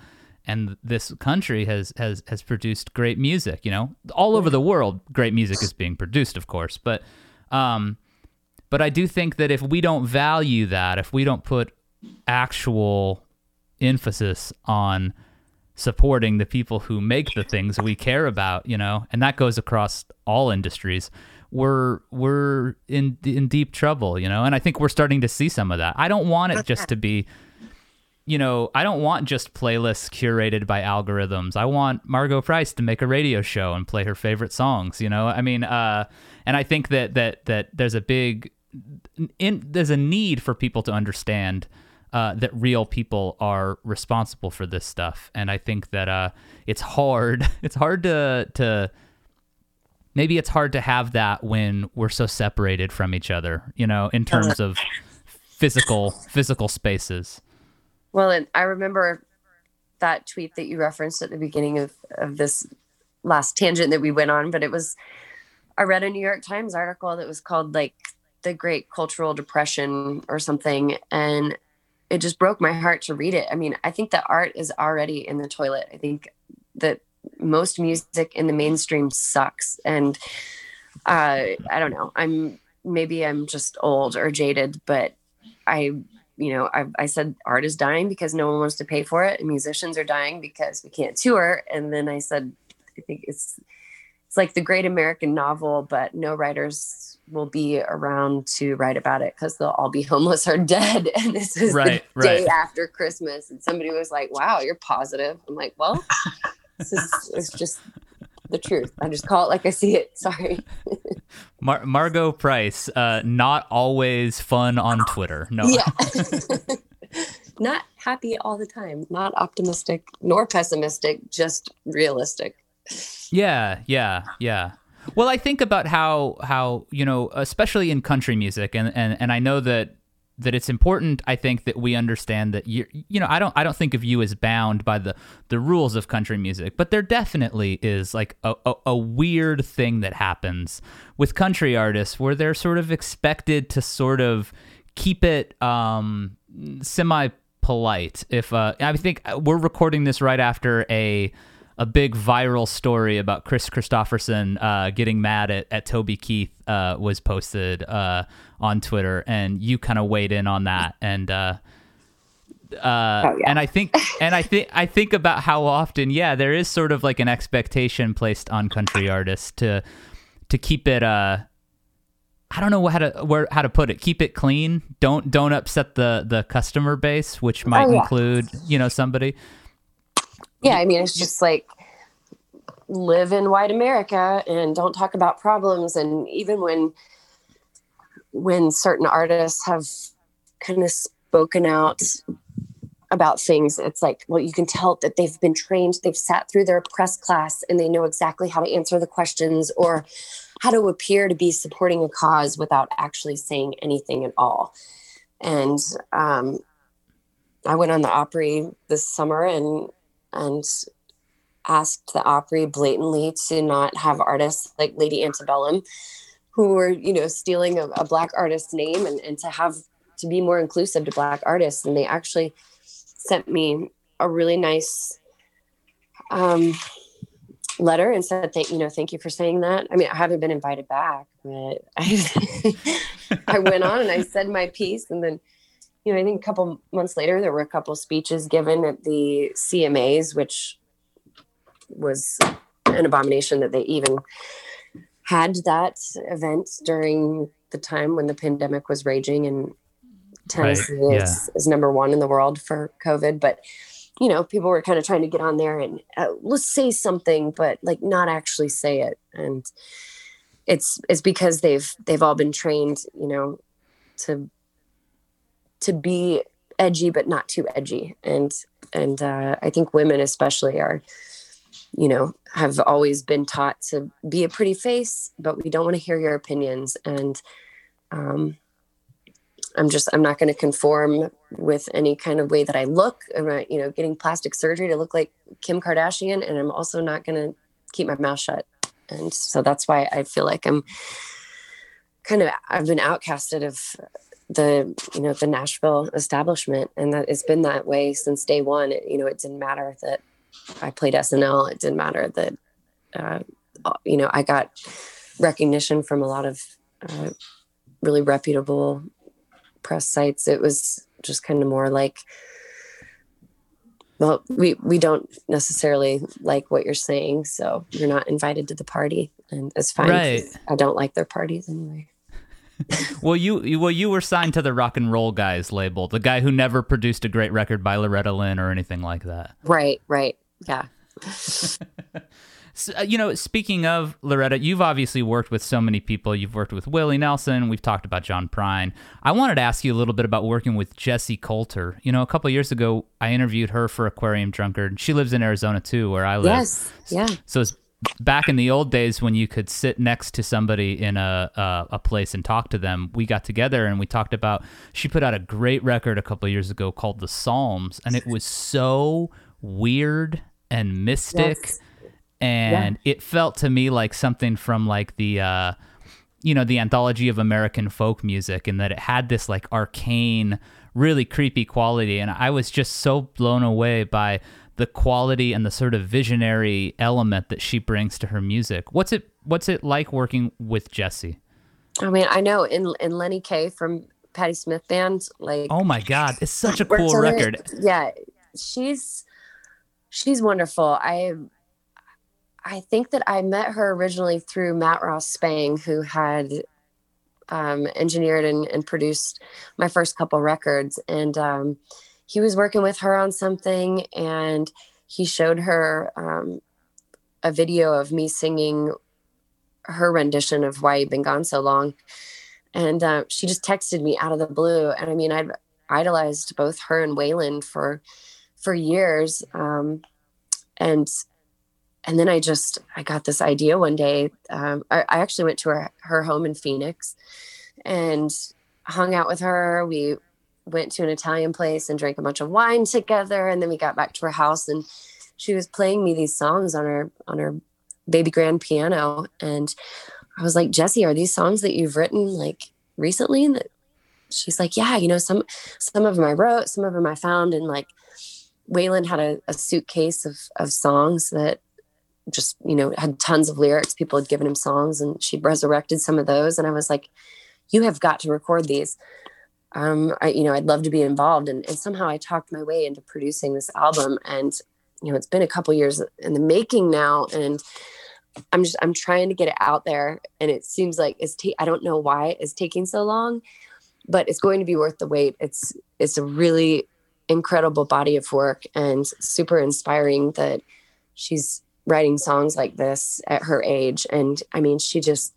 and this country has has has produced great music. You know, all over the world, great music is being produced, of course. But, um, but I do think that if we don't value that, if we don't put actual emphasis on supporting the people who make the things we care about, you know, and that goes across all industries, we're we're in in deep trouble, you know. And I think we're starting to see some of that. I don't want it just to be you know, I don't want just playlists curated by algorithms. I want Margo Price to make a radio show and play her favorite songs, you know? I mean, uh, and I think that that that there's a big in, there's a need for people to understand uh, that real people are responsible for this stuff, and I think that uh, it's hard. [laughs] It's hard to to maybe it's hard to have that when we're so separated from each other, you know, in terms of physical physical spaces. Well, and I remember that tweet that you referenced at the beginning of, of this last tangent that we went on, but it was I read a New York Times article that was called like the Great Cultural Depression or something, and it just broke my heart to read it. I mean, I think that art is already in the toilet. I think that most music in the mainstream sucks, and uh, I don't know. I'm maybe I'm just old or jaded, but I you know, I, I said art is dying because no one wants to pay for it, and musicians are dying because we can't tour. And then I said, I think it's it's like the great American novel, but no writers will be around to write about it because they'll all be [laughs] homeless or dead. And this is right, the day after Christmas, and somebody was like, "Wow, you're positive." I'm like, "Well, [laughs] this is it's just the truth. I just call it like I see it. [laughs] Sorry." Mar- Margo Price, uh, not always fun on Twitter. No. Yeah. [laughs] not happy all the time, not optimistic nor pessimistic, just realistic. Yeah, yeah, yeah. Well, I think about how how you know, especially in country music, and and and I know that that it's important i think that we understand that you you know i don't i don't think of you as bound by the the rules of country music but there definitely is like a, a, a, weird thing that happens with country artists where they're sort of expected to sort of keep it um semi polite if uh i think we're recording this right after a a big viral story about Kris Kristofferson uh, getting mad at, at Toby Keith uh, was posted uh, on Twitter, and you kind of weighed in on that. And uh, uh, oh, yeah. and I think and I think I think about how often, yeah, there is sort of like an expectation placed on country artists to to keep it. Uh, I don't know how to where how to put it. Keep it clean. Don't don't upset the the customer base, which might oh, yeah. include you know somebody yeah i mean it's just like live in white america and don't talk about problems. And even when when certain artists have kind of spoken out about things it's like well you can tell that they've been trained they've sat through their press class and they know exactly how to answer the questions or how to appear to be supporting a cause without actually saying anything at all. And um, i went on the opry this summer and and asked the Opry blatantly to not have artists like Lady Antebellum who were, you know, stealing a, a black artist's name and, and to have to be more inclusive to black artists. And they actually sent me a really nice um, letter and said, thank you know, thank you for saying that. I mean, I haven't been invited back, but I, [laughs] I went on and I said my piece and then you know, I think a couple months later, there were a couple speeches given at the CMAs, which was an abomination that they even had that event during the time when the pandemic was raging and Tennessee right. yeah. is, is, number one in the world for COVID. But, you know, people were kind of trying to get on there and uh, let's say something, but like not actually say it. And it's, it's because they've, they've all been trained, you know, to to be edgy but not too edgy and and uh, i think women especially are you know, have always been taught to be a pretty face, but we don't want to hear your opinions. And um, I'm just, I'm not going to conform with any kind of way that I look. I'm you know, getting plastic surgery to look like Kim Kardashian. And I'm also not going to keep my mouth shut. And so that's why I feel like I'm kind of, I've been outcasted of the, you know, the Nashville establishment. And that it's been that way since day one. It, you know, it didn't matter that I played SNL. It didn't matter that, uh, you know, I got recognition from a lot of uh, really reputable press sites. It was just kind of more like, well, we we don't necessarily like what you're saying, so you're not invited to the party, and it's fine. Right. I don't like their parties anyway. [laughs] well, you you- well you were signed to the rock and roll guys label, the guy who never produced a great record by Loretta Lynn or anything like that. Right. Right. Yeah. [laughs] So, uh, you know, speaking of Loretta, you've obviously worked with so many people. You've worked with Willie Nelson. We've talked about John Prine. I wanted to ask you a little bit about working with Jessi Colter. You know, a couple years ago, I interviewed her for Aquarium Drunkard. She lives in Arizona too, where I live. Yes. Yeah. So it's back in the old days when you could sit next to somebody in a, a a place and talk to them. We got together and we talked about. She put out a great record a couple years ago called The Psalms, and it was so weird and mystic, Yes. and it felt to me like something from like the. Uh, you know the anthology of American folk music, and that it had this like arcane, really creepy quality, and I was just so blown away by the quality and the sort of visionary element that she brings to her music. What's it What's it like working with Jessi? I mean, I know in in Lenny Kaye from Patti Smith Band, like Oh my God, it's such a cool record. Yeah, she's she's wonderful. I I think that I met her originally through Matt Ross Spang, who had um, engineered and, and produced my first couple records, and um, he was working with her on something, and he showed her um, a video of me singing her rendition of "Why you've Been Gone So Long," and uh, she just texted me out of the blue, and I mean, I'd idolized both her and Waylon for for years, um, and and then I just I got this idea one day. Um, I, I actually went to her her home in Phoenix, and hung out with her. We went to an Italian place and drank a bunch of wine together, and then we got back to her house, and she was playing me these songs on her on her baby grand piano, and I was like, Jessi, are these songs that you've written like recently? And she's like, yeah, you know, some some of them I wrote, some of them I found, and like Waylon had a, a suitcase of of songs that just you know had tons of lyrics. People had given him songs, and she resurrected some of those. And I was like, you have got to record these. Um, I, you know, I'd love to be involved, and, and somehow I talked my way into producing this album. And you know, it's been a couple years in the making now, and I'm just I'm trying to get it out there, and it seems like it's ta- I don't know why it's taking so long, but it's going to be worth the wait. It's it's a really incredible body of work and super inspiring that she's writing songs like this at her age. And I mean, she just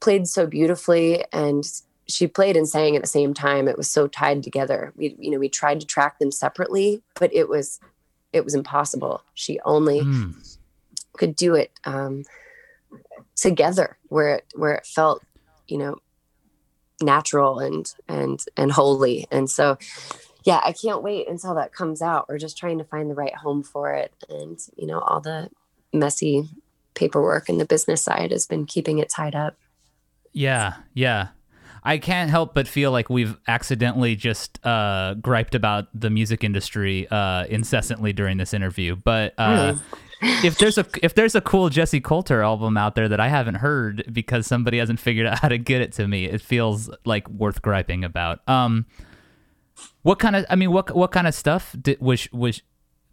played so beautifully and she played and sang at the same time. It was so tied together. We you know we tried to track them separately, but it was it was impossible. She only Mm. could do it um, together where it where it felt you know natural and and and holy and so yeah i can't wait until that comes out we're just trying to find the right home for it and you know all the messy paperwork and the business side has been keeping it tied up Yeah, yeah. I can't help but feel like we've accidentally just uh, griped about the music industry uh, incessantly during this interview. But uh, if there's a if there's a cool Jessi Colter album out there that I haven't heard because somebody hasn't figured out how to get it to me, it feels like worth griping about. Um, what kind of I mean, what what kind of stuff did was was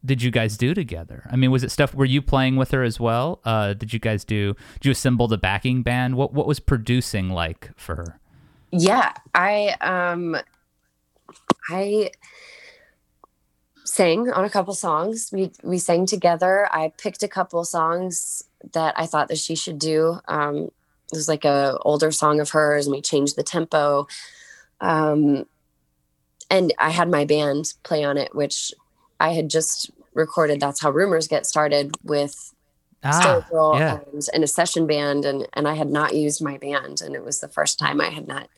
did you guys do together? I mean, was it stuff? Were you playing with her as well? Uh, did you guys do? Did you assemble the backing band? What what was producing like for her? Yeah i um i sang on a couple songs. We we sang together. I picked a couple songs that i thought that she should do. Um it was like a older song of hers and we changed the tempo. Um and i had my band play on it which i had just recorded. That's how rumors get started with Ah, yeah. and, and a session band and and I had not used my band and it was the first time I had not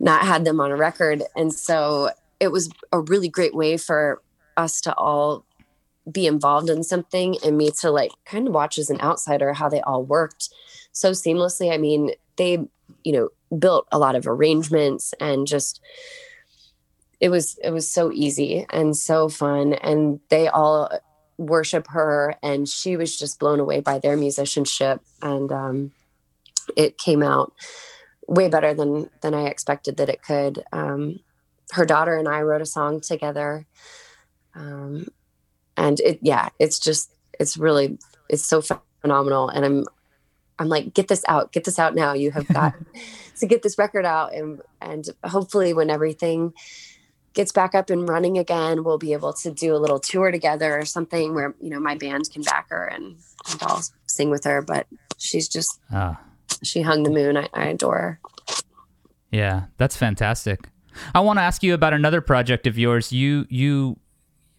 not had them on a record and so it was a really great way for us to all be involved in something and me to like kind of watch as an outsider how they all worked so seamlessly I mean they you know built a lot of arrangements and just it was it was so easy and so fun and they all worship her and she was just blown away by their musicianship and um, it came out way better than than I expected that it could. Um, her daughter and I wrote a song together, um, and it yeah, it's just it's really it's so phenomenal. And I'm I'm like, get this out, get this out now. You have got [laughs] to get this record out, and and hopefully when everything gets back up and running again, we'll be able to do a little tour together or something where you know my band can back her and, and I'll sing with her. But she's just Ah, she hung the moon. I, I adore her. yeah, that's fantastic. I want to ask you about another project of yours. You you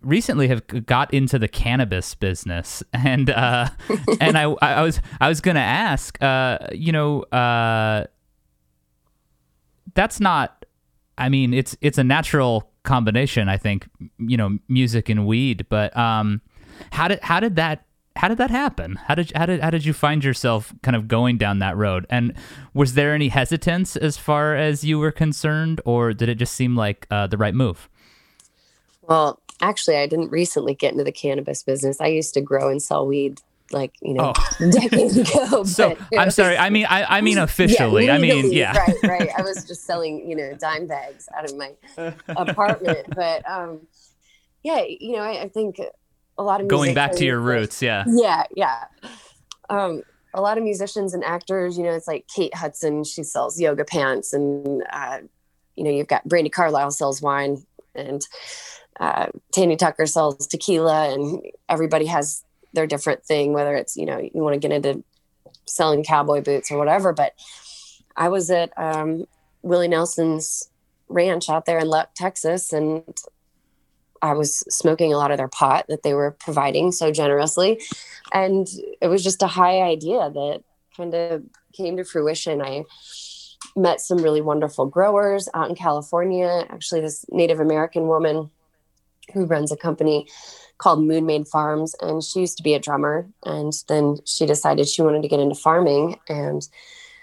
recently have got into the cannabis business, [laughs] and uh, [laughs] and I I was I was gonna ask, uh, you know, uh, that's not. I mean, it's it's a natural combination. I think you know, music and weed. But um, how did how did that how did that happen? How did how did how did you find yourself kind of going down that road? And was there any hesitance as far as you were concerned, or did it just seem like uh, the right move? Well, actually, I didn't recently get into the cannabis business. I used to grow and sell weed like you know [laughs] decades ago. [laughs] So I'm was- sorry. I mean, I, I mean [laughs] officially. I mean, yeah. right, right. I was just selling, you know, dime bags out of my apartment, but um, yeah, you know, I, I think a lot of Going back to your roots, yeah. Yeah, yeah. Um, a lot of musicians and actors, you know, it's like Kate Hudson. She sells yoga pants, and uh, you know, you've got Brandi Carlile sells wine, and uh, Tanya Tucker sells tequila, and everybody has their different thing. Whether it's you know you want to get into selling cowboy boots or whatever. But I was at um, Willie Nelson's ranch out there in Luck, Texas, and I was smoking a lot of their pot that they were providing so generously. And it was just a high idea that kind of came to fruition. I met some really wonderful growers out in California. Actually, this Native American woman who runs a company called Moon Made Farms, and she used to be a drummer. And then she decided she wanted to get into farming. And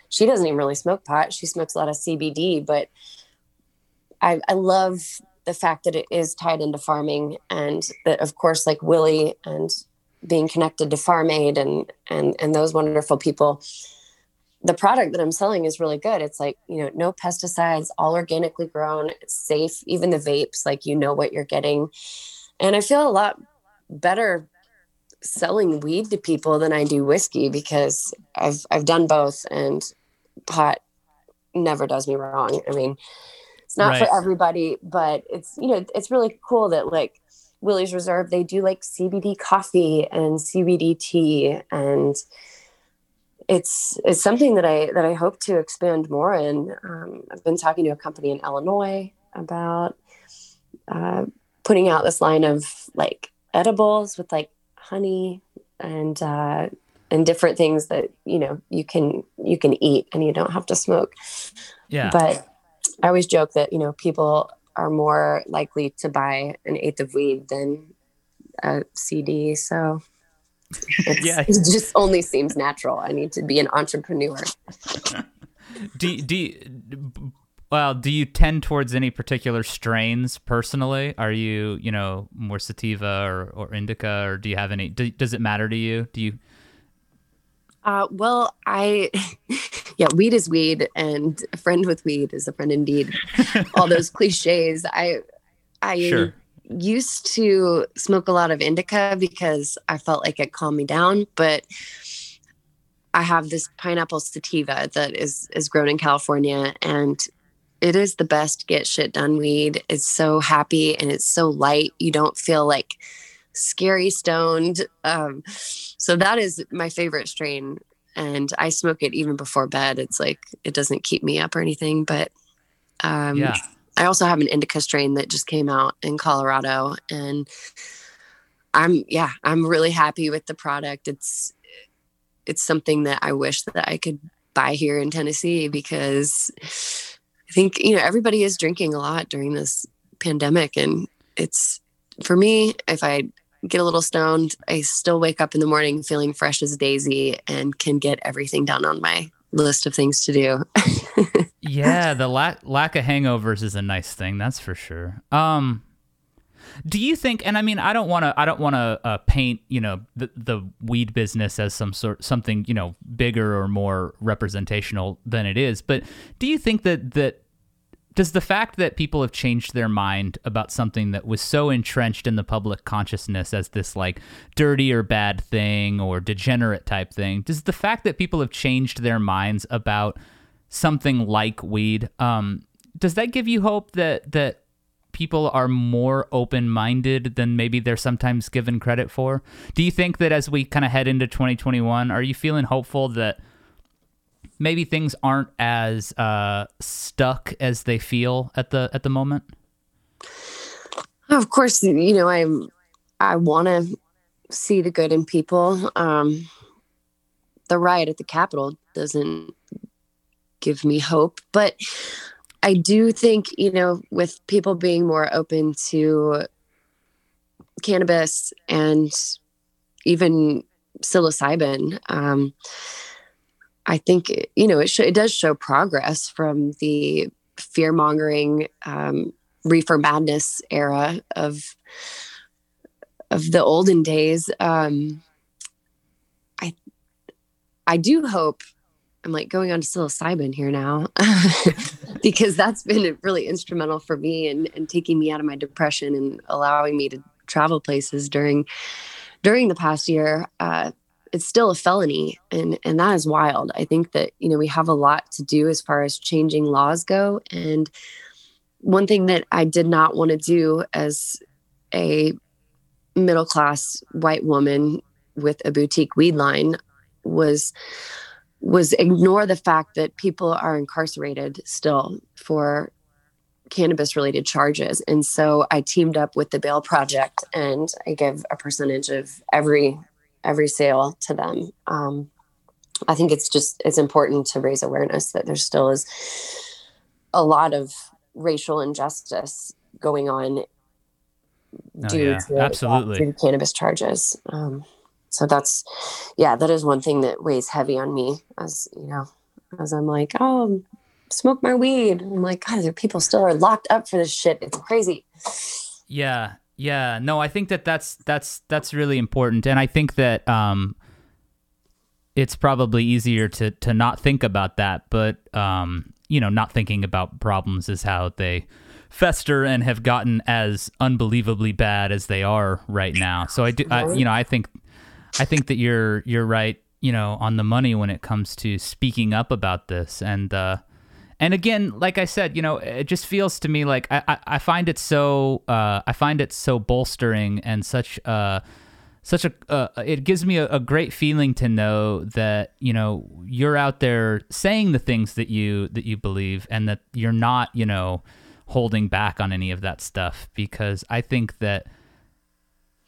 she doesn't even really smoke pot. She smokes a lot of CBD, but I, I love the fact that it is tied into farming and that of course like Willie and being connected to Farm Aid and and and those wonderful people the product that I'm selling is really good. It's like, you know, no pesticides, all organically grown, it's safe, even the vapes, like you know what you're getting. And I feel a lot better selling weed to people than I do whiskey because I've I've done both and pot never does me wrong. I mean, it's not Right. for everybody, but it's you know, it's really cool that like Willie's Reserve, they do like CBD coffee and CBD tea and it's it's something that I that I hope to expand more in. Um, I've been talking to a company in Illinois about uh, putting out this line of like edibles with like honey and uh, and different things that you know you can you can eat and you don't have to smoke. Yeah. But I always joke that you know people are more likely to buy an eighth of weed than a CD. So it's, Yeah. it just only seems natural. I need to be an entrepreneur. [laughs] do do well do you tend towards any particular strains personally are you you know more sativa or, or indica or do you have any do, does it matter to you do you Uh, well, I, [laughs] yeah, weed is weed, and a friend with weed is a friend indeed. [laughs] All those cliches. I, I Sure. used to smoke a lot of indica because I felt like it calmed me down, but I have this pineapple sativa that is is grown in California, and it is the best get shit done weed. It's so happy and it's so light. You don't feel like scary stoned. Um, so that is my favorite strain. And I smoke it even before bed. It's like it doesn't keep me up or anything. But um, yeah I also have an indica strain that just came out in Colorado. And I'm, yeah, I'm really happy with the product. It's, it's something that I wish that I could buy here in Tennessee because I think you know everybody is drinking a lot during this pandemic, and it's for me if I get a little stoned, I still wake up in the morning feeling fresh as a daisy and can get everything done on my list of things to do. [laughs] yeah, the lack lack of hangovers is a nice thing, that's for sure. Um do you think and I mean I don't want to I don't want to uh, paint, you know, the the weed business as some sort something, you know, bigger or more representational than it is, but do you think that that does the fact that people have changed their mind about something that was so entrenched in the public consciousness as this like dirty or bad thing or degenerate type thing does the fact that people have changed their minds about something like weed um, does that give you hope that that people are more open-minded than maybe they're sometimes given credit for? Do you think that as we kind of head into 2021 are you feeling hopeful that maybe things aren't as uh, stuck as they feel at the at the moment? Of course, you know I I want to see the good in people. Um, the riot at the Capitol doesn't give me hope, but I do think you know with people being more open to cannabis and even psilocybin. Um, I think you know it sh- it does show progress from the fear mongering um, reefer madness era of of the olden days. Um, I I do hope I'm like going on to psilocybin here now [laughs] because that's been really instrumental for me and and taking me out of my depression and allowing me to travel places during during the past year. Uh, it's still a felony and and that is wild. I think that you know we have a lot to do as far as changing laws go. And one thing that i did not want to do as a middle class white woman with a boutique weed line was was ignore the fact that people are incarcerated still for cannabis related charges. And so i teamed up with the bail project and i give a percentage of every every sale to them. Um, I think it's just it's important to raise awareness that there still is a lot of racial injustice going on oh, due, yeah. to, Absolutely. Uh, due to cannabis charges. Um, so that's yeah, that is one thing that weighs heavy on me as you know, as I'm like, oh, smoke my weed. I'm like, God, there people still are locked up for this shit. It's crazy. Yeah, yeah, no, I think that that's that's that's really important, and I think that um, it's probably easier to to not think about that, but um, you know, not thinking about problems is how they fester and have gotten as unbelievably bad as they are right now. So I do, I, you know, I think I think that you're you're right, you know, on the money when it comes to speaking up about this, and uh, and again, like I said, you know, it just feels to me like I, I, I find it so uh, I find it so bolstering and such uh, such a uh, it gives me a, a, great feeling to know that you know you're out there saying the things that you that you believe and that you're not you know holding back on any of that stuff because I think that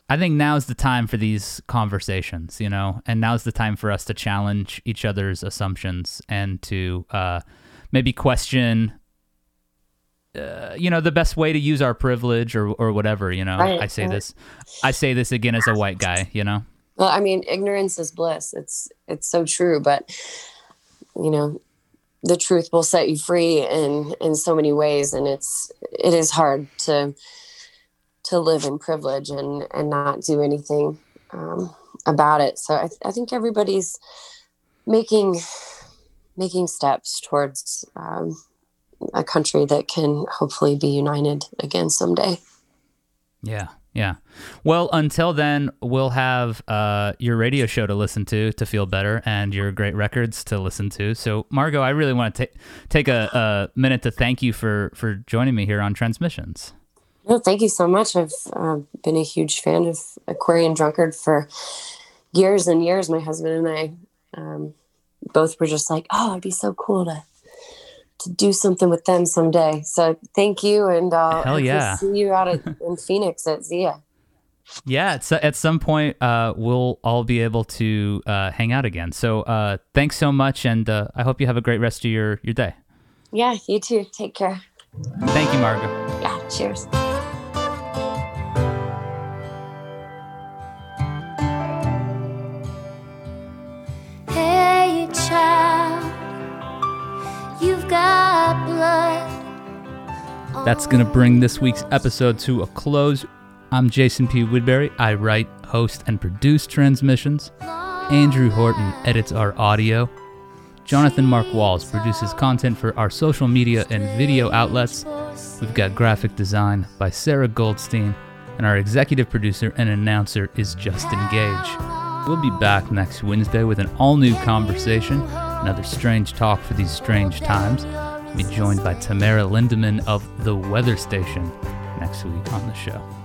I think now's the time for these conversations, you know, and now's the time for us to challenge each other's assumptions and to uh, maybe question uh, you know the best way to use our privilege or or whatever you know? Right, i say right. this i say this again as a white guy you know? Well i mean ignorance is bliss. It's it's so true but you know the truth will set you free in in so many ways and it's it is hard to to live in privilege and and not do anything um, about it. So I, I think everybody's making making steps towards um, a country that can hopefully be united again someday. Yeah, yeah. Well, until then, we'll have uh, your radio show to listen to to feel better, and your great records to listen to. So, Margo, I really want to ta- take a, a, minute to thank you for for joining me here on Transmissions. No, thank you so much. I've uh, been a huge fan of Aquarium Drunkard for years and years. My husband and I. Um, both were just like, oh, it'd be so cool to to do something with them someday. So thank you, and uh, hell yeah, see you out at, [laughs] in Phoenix at Zia. Yeah, at, at some point, uh, we'll all be able to uh, hang out again. So uh, thanks so much, and uh, I hope you have a great rest of your, your day. Yeah, you too. Take care. Thank you, Margo. Yeah, cheers. That's going to bring this week's episode to a close. I'm Jason P. Woodbury. I write, host, and produce transmissions. Andrew Horton edits our audio. Jonathan Mark Walls produces content for our social media and video outlets. We've got graphic design by Sarah Goldstein, and our executive producer and announcer is Justin Gage. We'll be back next Wednesday with an all new conversation, another strange talk for these strange times. We'll be joined by Tamara Lindeman of The Weather Station next week on the show.